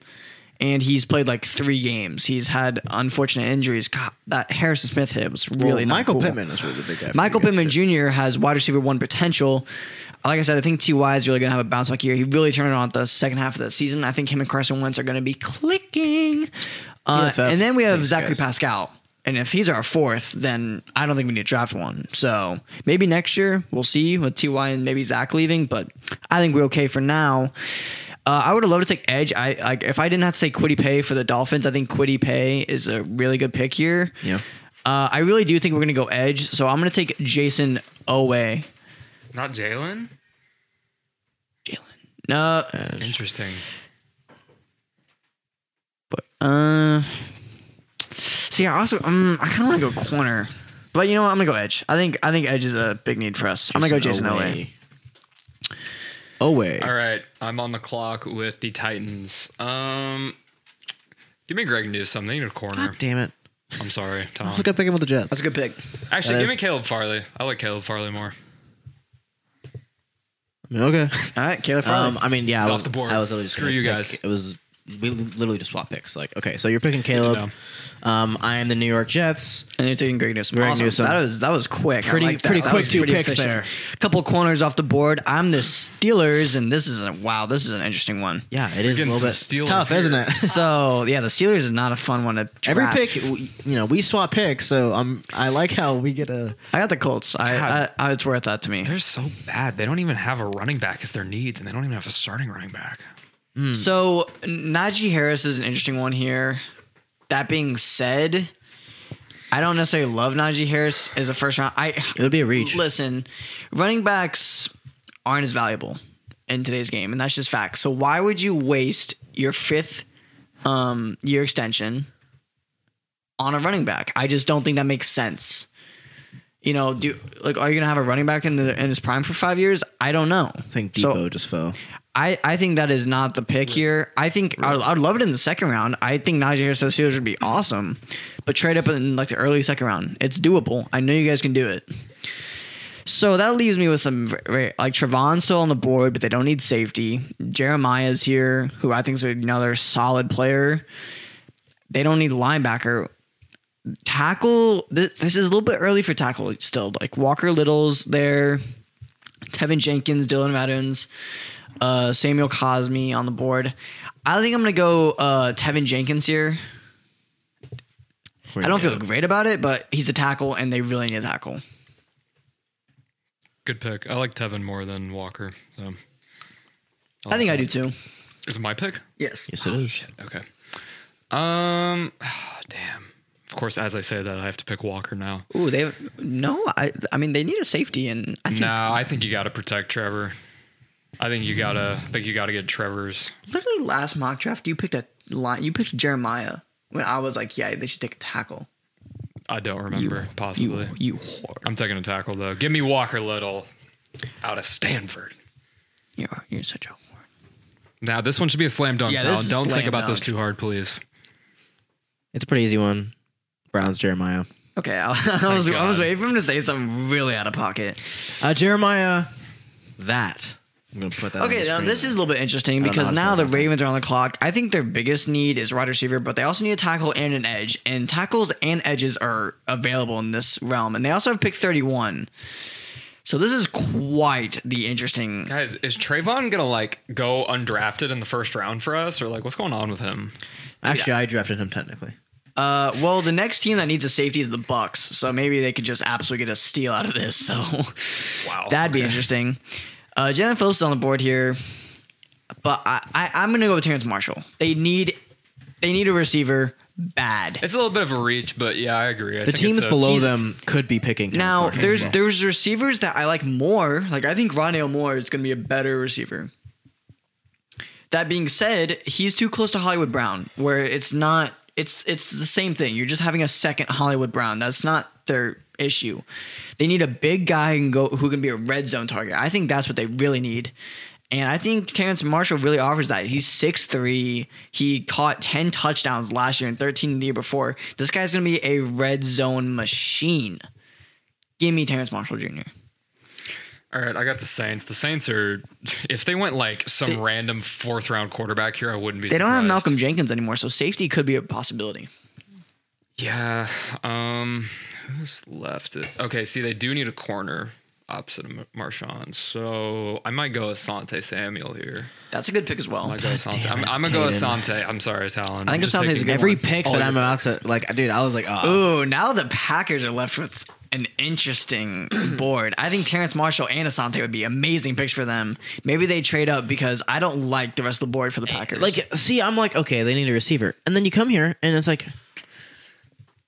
and he's played like three games. He's had unfortunate injuries. God, that Harrison Smith hit was really Well, not Michael cool. Pittman is really the big guy. Michael Pittman. Jr. has wide receiver one potential. Like I said, I think Ty is really going to have a bounce back year. He really turned it on the second half of the season. I think him and Carson Wentz are going to be clicking. Uh, and then we have thinks, Zachary guys. Pascal. And if he's our fourth, then I don't think we need to draft one. So maybe next year we'll see with Ty and maybe Zach leaving. But I think we're okay for now. Uh, I would have loved to take Edge. I like if I didn't have to take Kwity Paye for the Dolphins. I think Kwity Paye is a really good pick here. Yeah. Uh, I really do think we're gonna go edge, so I'm gonna take Jayson Oweh. Not Jalen. Jalen. No, Interesting. but uh, see, I also um, I kind of want to go corner, but you know what? I'm gonna go edge. I think I think edge is a big need for us. I'm gonna go Jayson Oweh. Oweh. All right, I'm on the clock with the Titans. Um, give me Greg Newsome. They need a corner. God damn it. I'm sorry, Tom. I was gonna pick him with the Jets. That's a good pick. Actually, That give is- me Caleb Farley. I like Caleb Farley more. I mean, okay. All right, Caleb Farley. Um, I mean, yeah, He's I off was, the board. I was literally just Screw gonna you pick- guys. It was we literally just swap picks. Like, okay, so you're picking Caleb. Um, I am the New York Jets. and you're taking Greg Newsome. Greg awesome. Newsome. That was that was quick. I Pretty- like that. pretty That quick was two pretty picks efficient. there. Couple corners off the board. I'm the Steelers, and this is a wow. This is an interesting one. Yeah, it is a little bit it's Steelers tough, here. isn't it? So yeah, the Steelers is not a fun one to Every pick, we- you know, we swap picks, so um, I like how we get a. I got the Colts. I, I, I it's worth that to me. They're so bad. They don't even have a running back as their needs, and they don't even have a starting running back. So Najee Harris is an interesting one here. That being said, I don't necessarily love Najee Harris as a first round. I it'll be a reach. listen. Running backs aren't as valuable in today's game, and that's just fact. So why would you waste your fifth um, year extension on a running back? I just don't think that makes sense. You know, do like are you gonna have a running back in the in his prime for five years? I don't know. I think So- Depot just fell. I, I think that is not the pick here. I think I would, I would love it in the second round. I think Najee Harris to the Steelers would be awesome, but trade up in like the early second round. It's doable. I know you guys can do it. So that leaves me with some like Trevon's still on the board, but they don't need safety. Jeremiah's here, who I think is another solid player. They don't need linebacker. Tackle. This, this is a little bit early for tackle still. Like Walker Little's there. Teven Jenkins, Dillon Radunz uh, Samuel Cosmi on the board. I think I'm gonna go uh, Teven Jenkins here. I don't feel great about it, but he's a tackle, and they really need a tackle. Good pick. I like Teven more than Walker. So. I think I do too. Is it my pick? Yes. Yes, it is. Okay. Um, damn. Of course, as I say that, I have to pick Walker now. Ooh, they have, no. I I mean they need a safety, and I think No, I think you got to protect Trevor. I think you gotta. I think you gotta get Trevor's. literally last mock draft you picked a line. You picked Jeremiah when I was like, yeah, they should take a tackle. I don't remember. possibly. You you whore. I'm taking a tackle though. Give me Walker Little out of Stanford. You're you're such a whore. Now this one should be a slam dunk. Yeah, this Talon. is Don't think slam about this dunk. too hard, please. It's a pretty easy one. Browns Jeremiah. Okay, I, I was I was waiting for him to say something really out of pocket. Uh, Jeremiah, that. I'm gonna put that. on Okay, the now this is a little bit interesting because now the. Ravens are on the clock. I think their biggest need is wide receiver, but they also need a tackle and an edge. And tackles and edges are available in this realm. And they also have pick 31. So this is quite the interesting. Guys, is Trayvon gonna like go undrafted in the first round for us, or like what's going on with him? Actually, I drafted him technically. Uh, well, the next team that needs a safety is the Bucks. So maybe they could just absolutely get a steal out of this. So Wow, that'd be okay. interesting. Uh, Jaelan Phillips is on the board here, but I, I I'm gonna go with Terrence Marshall. They need they need a receiver bad. It's a little bit of a reach, but yeah, I agree. I The think teams a- below them could be picking. Terrence Now Marshall there's well. there's receivers that I like more. Like I think Ronnie Moore is gonna be a better receiver. That being said, he's too close to Hollywood Brown, where it's not. It's it's the same thing. You're just having a second Hollywood Brown. That's not their issue. They need a big guy who can go who can be a red zone target. I think that's what they really need. And I think Terrence Marshall really offers that. He's 6'3. He caught 10 touchdowns last year and 13 the year before. This guy's going to be a red zone machine. Give me Terrence Marshall Jr. All right, I got the Saints. The Saints are, if they went like some They- random fourth round quarterback here, I wouldn't be. They don't have. Malcolm Jenkins anymore, so safety could be a possibility. Yeah. Um. Who's left? it. Okay. See, they do need a corner opposite of Marshon, so I might go with Sante Samuel here. That's a good pick as well. I might go with Sante. damn I'm, I'm gonna go with Caden. Sante. I'm sorry, Talon. I think I'm just Asante's a taking good every one. pick all that I'm about picks. to like, dude. I was like, oh, Ooh, now the Packers are left with an interesting board. I think Terrence Marshall and Asante would be amazing picks for them. Maybe they trade up because I don't like the rest of the board for the eh, Packers. like, see, I'm like, okay, they need a receiver, and then you come here, and it's like,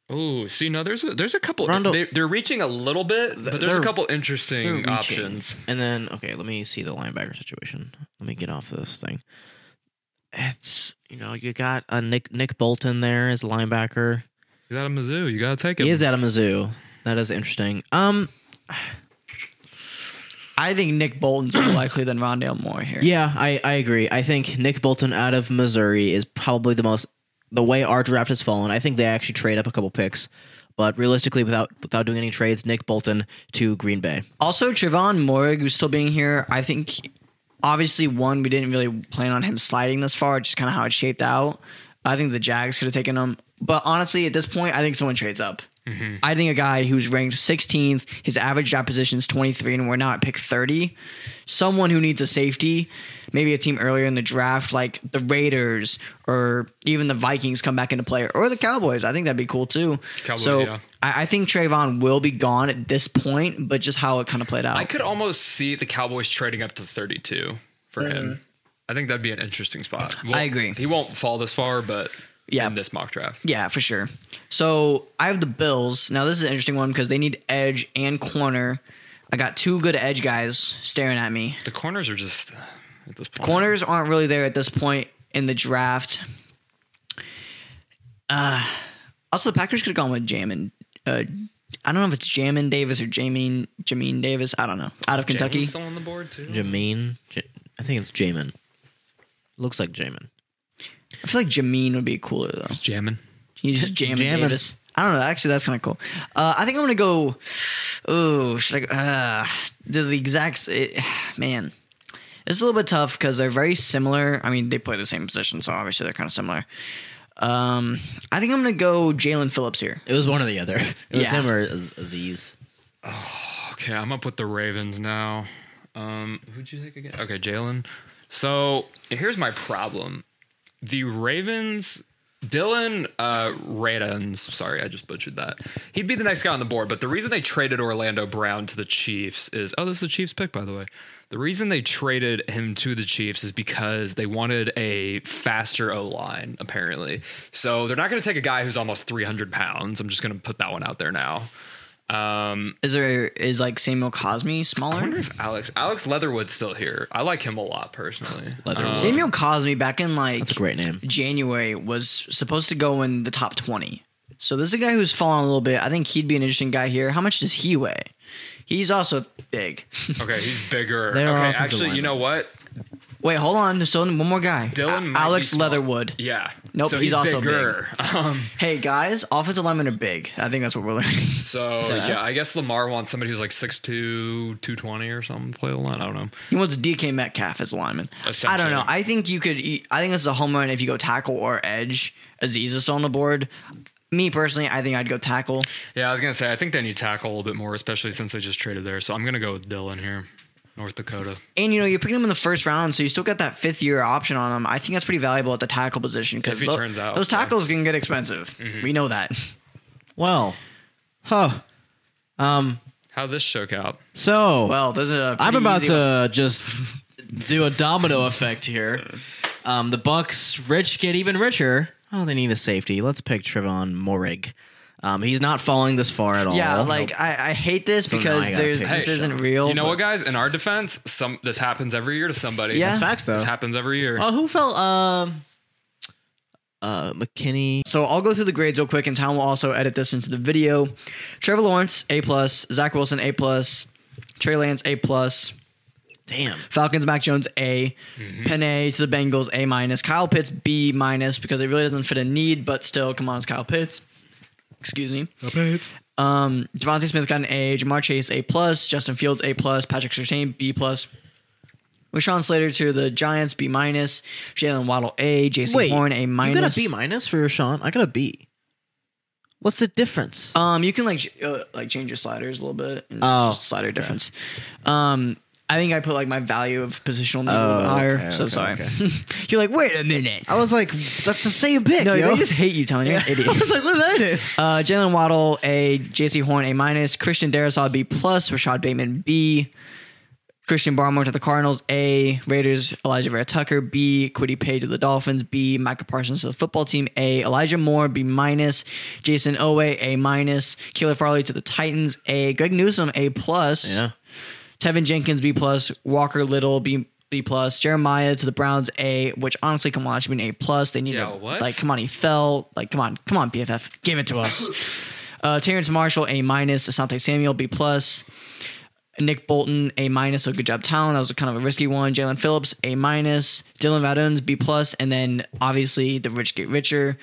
Oh, see, no, there's a, there's a couple. Rondo- they, they're reaching a little bit, but there's a couple interesting options. And then, okay, let me see the linebacker situation. Let me get off this thing. It's you know, you got a Nick Nick Bolton there as a linebacker. He's out of Mizzou. You gotta take him. He is out of Mizzou. That is interesting. Um, I think Nick Bolton's more likely than Rondale Moore here. yeah, I I agree. I think Nick Bolton out of Missouri is probably the most the way our draft has fallen. I think they actually trade up a couple picks, but realistically, without without doing any trades, Nick Bolton to Green Bay. Also, Trevon Moehrig, who's still being here, I think obviously one, we didn't really plan on him sliding this far, just kind of how it shaped out. I think the Jags could have taken him. But honestly, at this point, I think someone trades up. Mm-hmm. I think a guy who's ranked 16th, his average draft position is 23, and we're now at pick 30. Someone who needs a safety, maybe a team earlier in the draft, like the Raiders or even the Vikings come back into play, or the Cowboys. I think that'd be cool too. Cowboys, so yeah. I, I think Trayvon will be gone at this point, but just how it kind of played out. I could almost see the Cowboys trading up to 32 for mm-hmm. him. I think that'd be an interesting spot. I agree. He won't fall this far, but Yeah. in this mock draft. Yeah, for sure. So I have the Bills. Now this is an interesting one because they need edge and corner. I got two good edge guys staring at me. The corners are just at this point. Corners aren't really there at this point in the draft. Uh, also, the Packers could have gone with Jamin. Uh, I don't know if it's Jamin Davis or Jameen Jameen Davis. I don't know. Out of Kentucky. Jamin's still on the board too. Jameen, J- I think it's Jamin. Looks like Jamin. I feel like Jameen would be cooler though. It's jamming. He's just jamming Jamming. Davis. I don't know. Actually, that's kind of cool. Uh, I think I'm gonna go. Oh, should I? Uh, the, the exact it, man. It's a little bit tough because they're very similar. I mean, they play the same position, so obviously they're kind of similar. Um, I think I'm gonna go Jaelan Phillips here. It was one or the other. It was Yeah. him or Az- Azeez. Okay, I'm up with the Ravens now. Um, who'd you take again? Okay, Jalen. So here's my problem. The Ravens, Dillon uh, Radunz, sorry, I just butchered that. He'd be the next guy on the board, but the reason they traded Orlando Brown to the Chiefs is oh, this is the Chiefs pick, by the way. The reason they traded him to the Chiefs is because they wanted a faster O line, apparently. So they're not going to take a guy who's almost 300 pounds. I'm just going to put that one out there now. Um, Is there is like Samuel Cosmi smaller? I smaller? wonder if Alex Alex Leatherwood's still here. I like him a lot personally. Leatherwood. Um, Samuel Cosmi back in like That's a great name. January was supposed to go in the top 20. So this is a guy who's fallen a little bit. I think he'd be an interesting guy here. How much does he weigh? He's also big. okay, he's bigger. Okay, actually, you know what? Wait, hold on. There's still one more guy. Dillon A- Alex. Leatherwood. Yeah. Nope, So he's also bigger. Um, Hey guys, offensive linemen are big. I think that's what we're learning. so Yes. yeah, I guess Lamar wants somebody who's like 6'2", 220 or something to play the line. I don't know. He wants DK Metcalf as a lineman. I don't know. I think you could. I think this is a home run if you go tackle or edge. Azeez is still on the board. Me personally, I think I'd go tackle. Yeah, I was gonna say I think they need tackle a little bit more, especially since they just traded there. So I'm gonna go with Dillon here, North Dakota. And you know, you're picking him in the first round, so you still got that fifth year option on him. I think that's pretty valuable at the tackle position because If he turns out, those yeah. tackles can get expensive. We know that. Well, huh. Um. How this shook out? So Well, this is a. I'm about easy one. to just do a domino effect here. Um, the Bucks rich get even richer. Oh, they need a safety. Let's pick Trevon Moehrig. Um, he's not falling this far at all. Yeah, like I, I hate this So because there's pick this Hey, isn't real. You know but- what, guys? In our defense, some this happens every year to somebody. Yeah. That's facts though. This happens every year. Oh, who fell? Um, uh, McKinney. So I'll go through the grades real quick, and Tom will also edit this into the video. Trevor Lawrence A plus, Zach Wilson A plus, Trey Lance A plus, Damn. Falcons Mac Jones A, Penei to the Bengals A minus, Kyle Pitts B minus because it really doesn't fit a need, but still, come on, it's Kyle Pitts. Excuse me. Um, DeVonta Smith got an A, Ja'Marr Chase A plus, Justin Fields A plus, Patrick Surtain B plus. Rashawn Slater to the Giants B minus, Jaylen Waddle A, Jason Horn A minus. You got a B minus for Sean. I got a B. What's the difference? Um, you can like uh, like change your sliders a little bit. and Oh, just slider difference. Um, I think I put like my value of positional need a little bit Oh, higher. okay, so okay, sorry. okay. You're like, wait a minute. I was like, that's the same pick. No, yo. they just hate you, telling you, I idiot. was like, what did I do? Uh, Jaylen Waddle A, Jaycee Horn A minus, Christian Darrisaw B plus, Rashod Bateman B, Christian Barmore to the Cardinals A, Raiders Alijah Vera-Tucker B, Kwity Paye to the Dolphins B, Micah Parsons to the football team A, Elijah Moore B minus, Jayson Oweh A minus, Keelan Farley to the Titans A, Greg Newsome A plus. Yeah. Teven Jenkins B plus, Walker Little B B plus, Jeremiah to the Browns A, which honestly, come on, should be an A plus. They need Yeah, to what? like, come on, he fell. Like, come on, come on, PFF, give it to us. uh, Terrence Marshall A minus, Asante Samuel B plus, Nick Bolton A minus. So good job, Town. That was kind of a risky one. Jaelan Phillips A minus, Dillon Radunz B plus, and then obviously the rich get richer.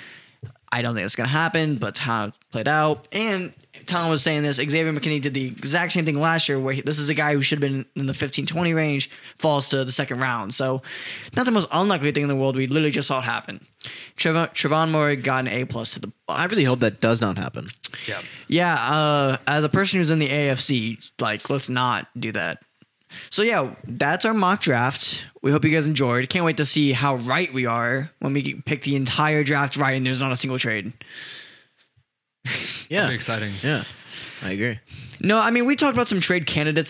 I don't think it's gonna happen, but how it played out. And Tom was saying this. Xavier McKinney did the exact same thing last year, where he, this is a guy who should have been in the 15-20 range, falls to the second round. So, not the most unlikely thing in the world. We literally just saw it happen. Trevon, Trevon Moore got an A plus to the Bucks. I really hope that does not happen. Yeah. Yeah, uh, as a person who's in the AFC, like let's not do that. So yeah, that's our mock draft. We hope you guys enjoyed. Can't wait to see how right we are when we pick the entire draft right and there's not a single trade. Yeah. Pretty exciting. Yeah. I agree. No, I mean we talked about some trade candidates